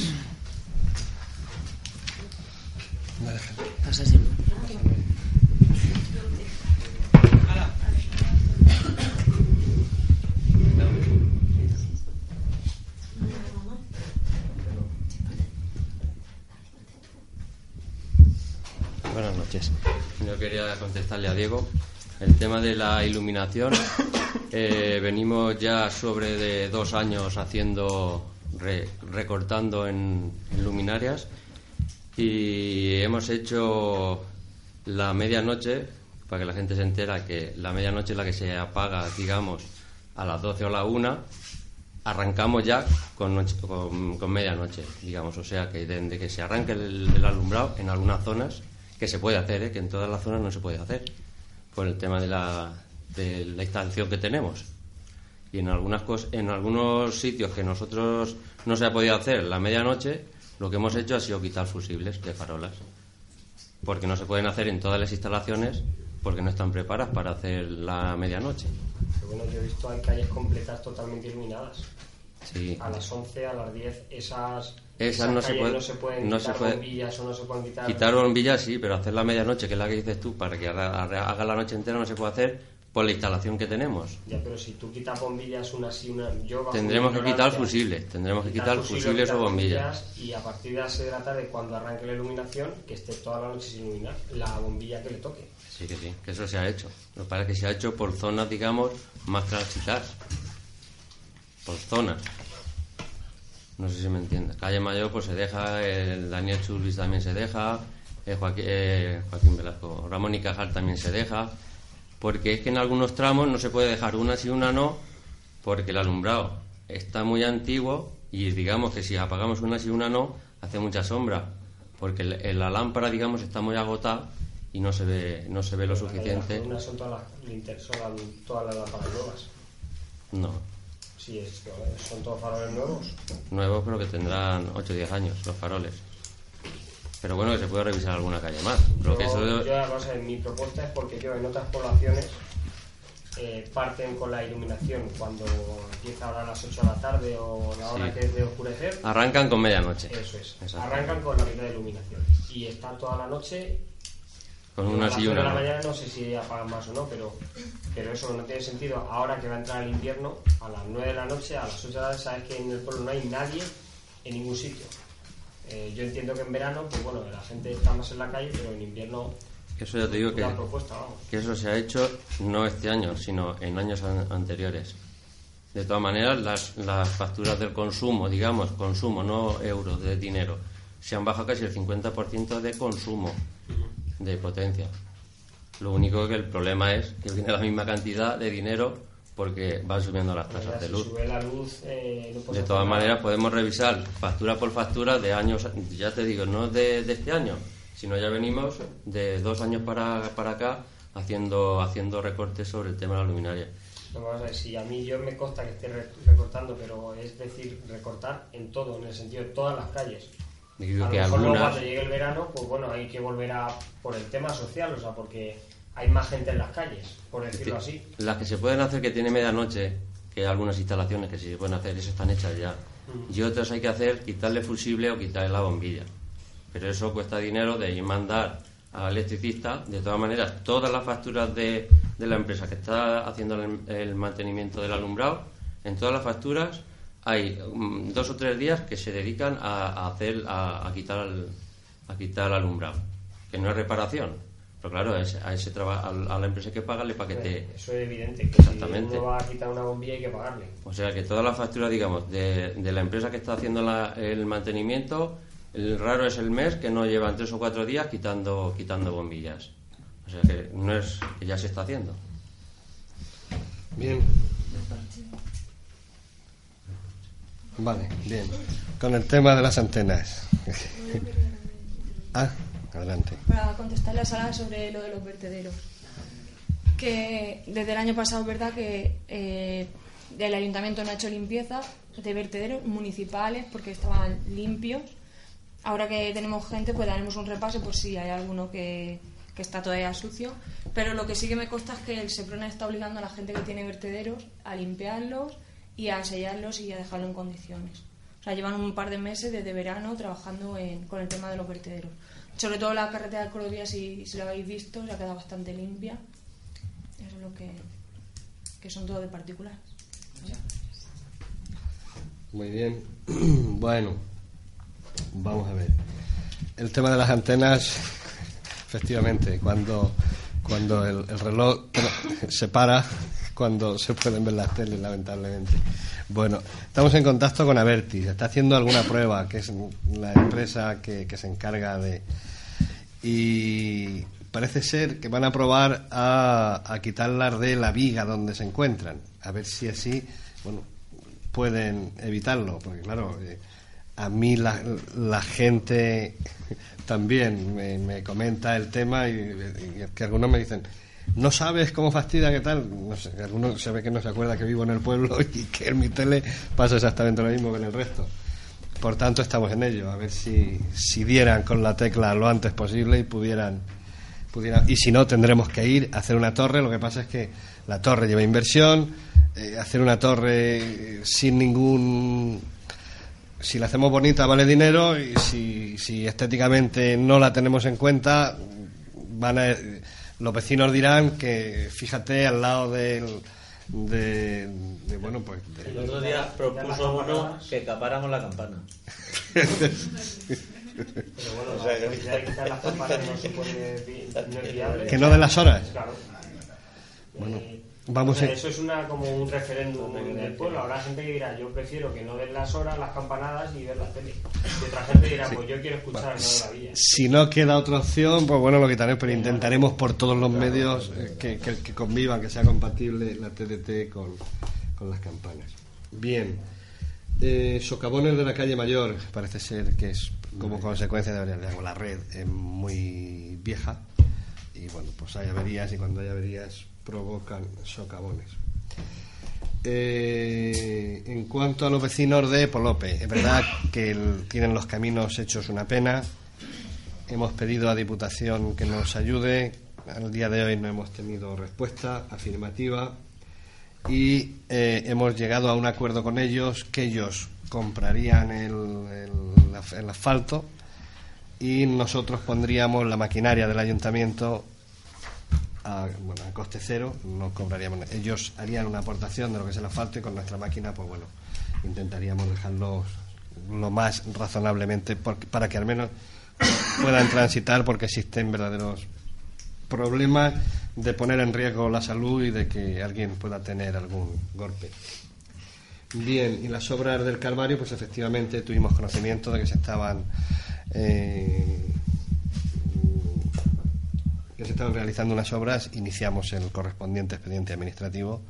Buenas noches. Yo quería contestarle a Diego. El tema de la iluminación, Eh, venimos ya sobre de dos años haciendo, re- recortando en, en luminarias y hemos hecho la medianoche, para que la gente se entera que la medianoche es la que se apaga, digamos, a las 12 o la 1, arrancamos ya con, con, con medianoche, digamos, o sea que desde que se arranque el, alumbrado en algunas zonas, que se puede hacer, ¿eh? que en todas las zonas no se puede hacer, por el tema de la, de la instalación que tenemos. Y en, algunas en algunos sitios que nosotros no se ha podido hacer la medianoche, lo que hemos hecho ha sido quitar fusibles de farolas. Porque no se pueden hacer en todas las instalaciones porque no están preparadas para hacer la medianoche. Pero bueno, yo he visto hay calles completas totalmente iluminadas. Sí. A las 11, a las 10, esas, Esas no se puede- no se pueden no quitar se puede- bombillas o no se pueden quitar... Quitar bombillas sí, pero hacer la medianoche, que es la que dices tú, para que haga la noche entera no se puede hacer por la instalación que tenemos. Ya, pero si tú quitas bombillas una sí, una... Yo Tendremos que quitar fusibles, tendremos que quitar fusibles quitar o bombillas. Y a partir de las 6 de la tarde, cuando arranque la iluminación, que esté toda la noche sin iluminar, la bombilla que le toque. Sí, que sí, que eso se ha hecho. Lo que pasa es que se ha hecho por zonas, digamos, más transitadas. Por zonas. No sé si me entiendes. Calle Mayor, pues se deja, el Daniel Chulvis también se deja, eh, Joaquín, eh, Joaquín Velasco, Ramón y Cajal también se deja. Porque es que en algunos tramos no se puede dejar una sí, una no, porque el alumbrado está muy antiguo y digamos que si apagamos una sí, una no, hace mucha sombra. Porque la lámpara, digamos, está muy agotada y no se ve, no se ve lo suficiente. Las son todas las- todas las lámparas nuevas. No, Sí, es, son todos faroles nuevos. nuevos, pero que tendrán 8 o 10 años los faroles. Pero bueno, que se puede revisar alguna calle más. Pero que Yo- eso, yo, cosa, mi propuesta es porque yo en otras poblaciones eh, parten con la iluminación cuando empieza ahora a las 8 de la tarde o la hora Sí. que es de oscurecer. arrancan con medianoche. Eso es. Exacto. Arrancan con la mitad de iluminación. Y están toda la noche. Con una nueve una de la no. mañana no sé si apagan más o no, pero, pero eso no tiene sentido. Ahora que va a entrar el invierno, a las 9 de la noche, a las 8 de la tarde, sabes que en el pueblo no hay nadie en ningún sitio. Eh, yo entiendo que en verano, pues bueno, la gente está más en la calle, pero en invierno, Eso ya te digo que, que eso se ha hecho no este año, sino en años an- anteriores. De todas maneras, las, las facturas del consumo, digamos, consumo, no euros de dinero, se han bajado casi el 50% de consumo de potencia. Lo único que el problema es que viene la misma cantidad de dinero porque van subiendo las tasas de luz. sube la luz, eh, no De todas maneras, podemos revisar factura por factura de años, ya te digo, no de, de este año, sino ya venimos de dos años para, para acá haciendo, haciendo recortes sobre el tema de la luminaria. No, vamos a ver, si a mí yo me consta que esté re- recortando, pero es decir, recortar en todo, en el sentido de todas las calles. Digo a lo que mejor algunas, cuando llegue el verano, pues bueno, hay que volver a por el tema social, o sea, porque hay más gente en las calles, por decirlo así. las que se pueden hacer que tiene medianoche, que hay algunas instalaciones que sí se pueden hacer, eso están hechas ya. Y otras hay que hacer quitarle fusible o quitarle la bombilla. Pero eso cuesta dinero de ir mandar al electricista. De todas maneras, todas las facturas de, de la empresa que está haciendo el, el mantenimiento del alumbrado, en todas las facturas hay mm, dos o tres días que se dedican a, a hacer a, a quitar el, a quitar el alumbrado, que no es reparación. Pero claro, a, ese, a, ese traba- a- a la empresa hay que pagarle para que te, Eso es evidente, que Exactamente. si uno va a quitar una bombilla hay que pagarle. o sea que todas las facturas, digamos, de, de la empresa que está haciendo la- el mantenimiento, el raro es el mes que no llevan tres o cuatro días quitando, quitando bombillas. O sea que no es que ya se está haciendo. Bien. Vale, bien. Con el tema de las antenas. ah, adelante. para contestarle a Sara sobre lo de los vertederos. Que desde el año pasado verdad que eh, el ayuntamiento no ha hecho limpieza de vertederos municipales porque estaban limpios. Ahora que tenemos gente, pues daremos un repaso por si hay alguno que, que está todavía sucio. Pero lo que sí que me consta es que el Seprona está obligando a la gente que tiene vertederos a limpiarlos y a sellarlos y a dejarlo en condiciones. O sea, llevan un par de meses desde verano trabajando en- con el tema de los vertederos. Sobre todo la carretera de Cordovía, si, si la habéis visto, se ha quedado bastante limpia. Eso es lo que, que son todo de particulares. Muy bien. Bueno, vamos a ver. El tema de las antenas, efectivamente, cuando, cuando el, el reloj se para, cuando se pueden ver las teles, lamentablemente. Bueno, estamos en contacto con Avertis. Está haciendo alguna prueba, que es la empresa que, que se encarga de. Y parece ser que van a probar a, a quitarlas de la viga donde se encuentran. A ver si así, bueno, pueden evitarlo. Porque, claro, eh, a mí la, la gente también me, me comenta el tema y, que algunos me dicen no sabes cómo fastidia qué tal no sé algunos se que no se acuerda que vivo en el pueblo y que en mi tele pasa exactamente lo mismo que en el resto por tanto estamos en ello a ver si, si dieran con la tecla lo antes posible y pudieran pudieran y si no tendremos que ir a hacer una torre. Lo que pasa es que la torre lleva inversión eh, hacer una torre eh, sin ningún si la hacemos bonita vale dinero y si, estéticamente no la tenemos en cuenta van a los vecinos dirán que fíjate al lado del de, de, bueno pues de- El otro día propuso uno que capáramos la campana. Pero bueno, O sea, la que- idea de quitar las campanas no se puede vi- no es viable. Que no den las horas. Claro. Bueno, Eh, vamos o sea, a- Eso es una, como un referéndum del pueblo. Habrá gente que dirá, yo prefiero que no den las horas, las campanadas y ver la tele. Y otra gente dirá, pues yo quiero escuchar no de la villa. si no queda otra opción pues bueno lo quitaremos pero intentaremos por todos los medios eh, que, que, que convivan que sea compatible la TDT con, con las campanas. Bien. Eh, socavones de la calle mayor. Parece ser que es como consecuencia de la, la red es muy vieja. Y bueno pues hay averías y cuando hay averías provocan socavones eh, en cuanto a los vecinos de Polope, es verdad que tienen los caminos hechos una pena. Hemos pedido a Diputación que nos ayude. Al día de hoy no hemos tenido respuesta afirmativa y eh, hemos llegado a un acuerdo con ellos que ellos comprarían el asfalto y nosotros pondríamos la maquinaria del ayuntamiento a, bueno, a coste cero, no cobraríamos. Ellos harían una aportación de lo que es el asfalto y con nuestra máquina, pues bueno, intentaríamos dejarlos lo más razonablemente para que al menos puedan transitar porque existen verdaderos problemas de poner en riesgo la salud y de que alguien pueda tener algún golpe. Bien, y las obras del Calvario, pues efectivamente tuvimos conocimiento de que se estaban eh, que se estaban realizando unas obras, iniciamos el correspondiente expediente administrativo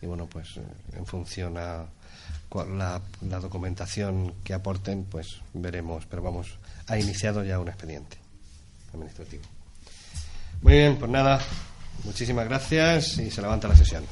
y bueno, pues eh, en función a la, la documentación que aporten, pues veremos, pero vamos, ha iniciado ya un expediente administrativo. Muy bien, pues nada, muchísimas gracias y se levanta la sesión.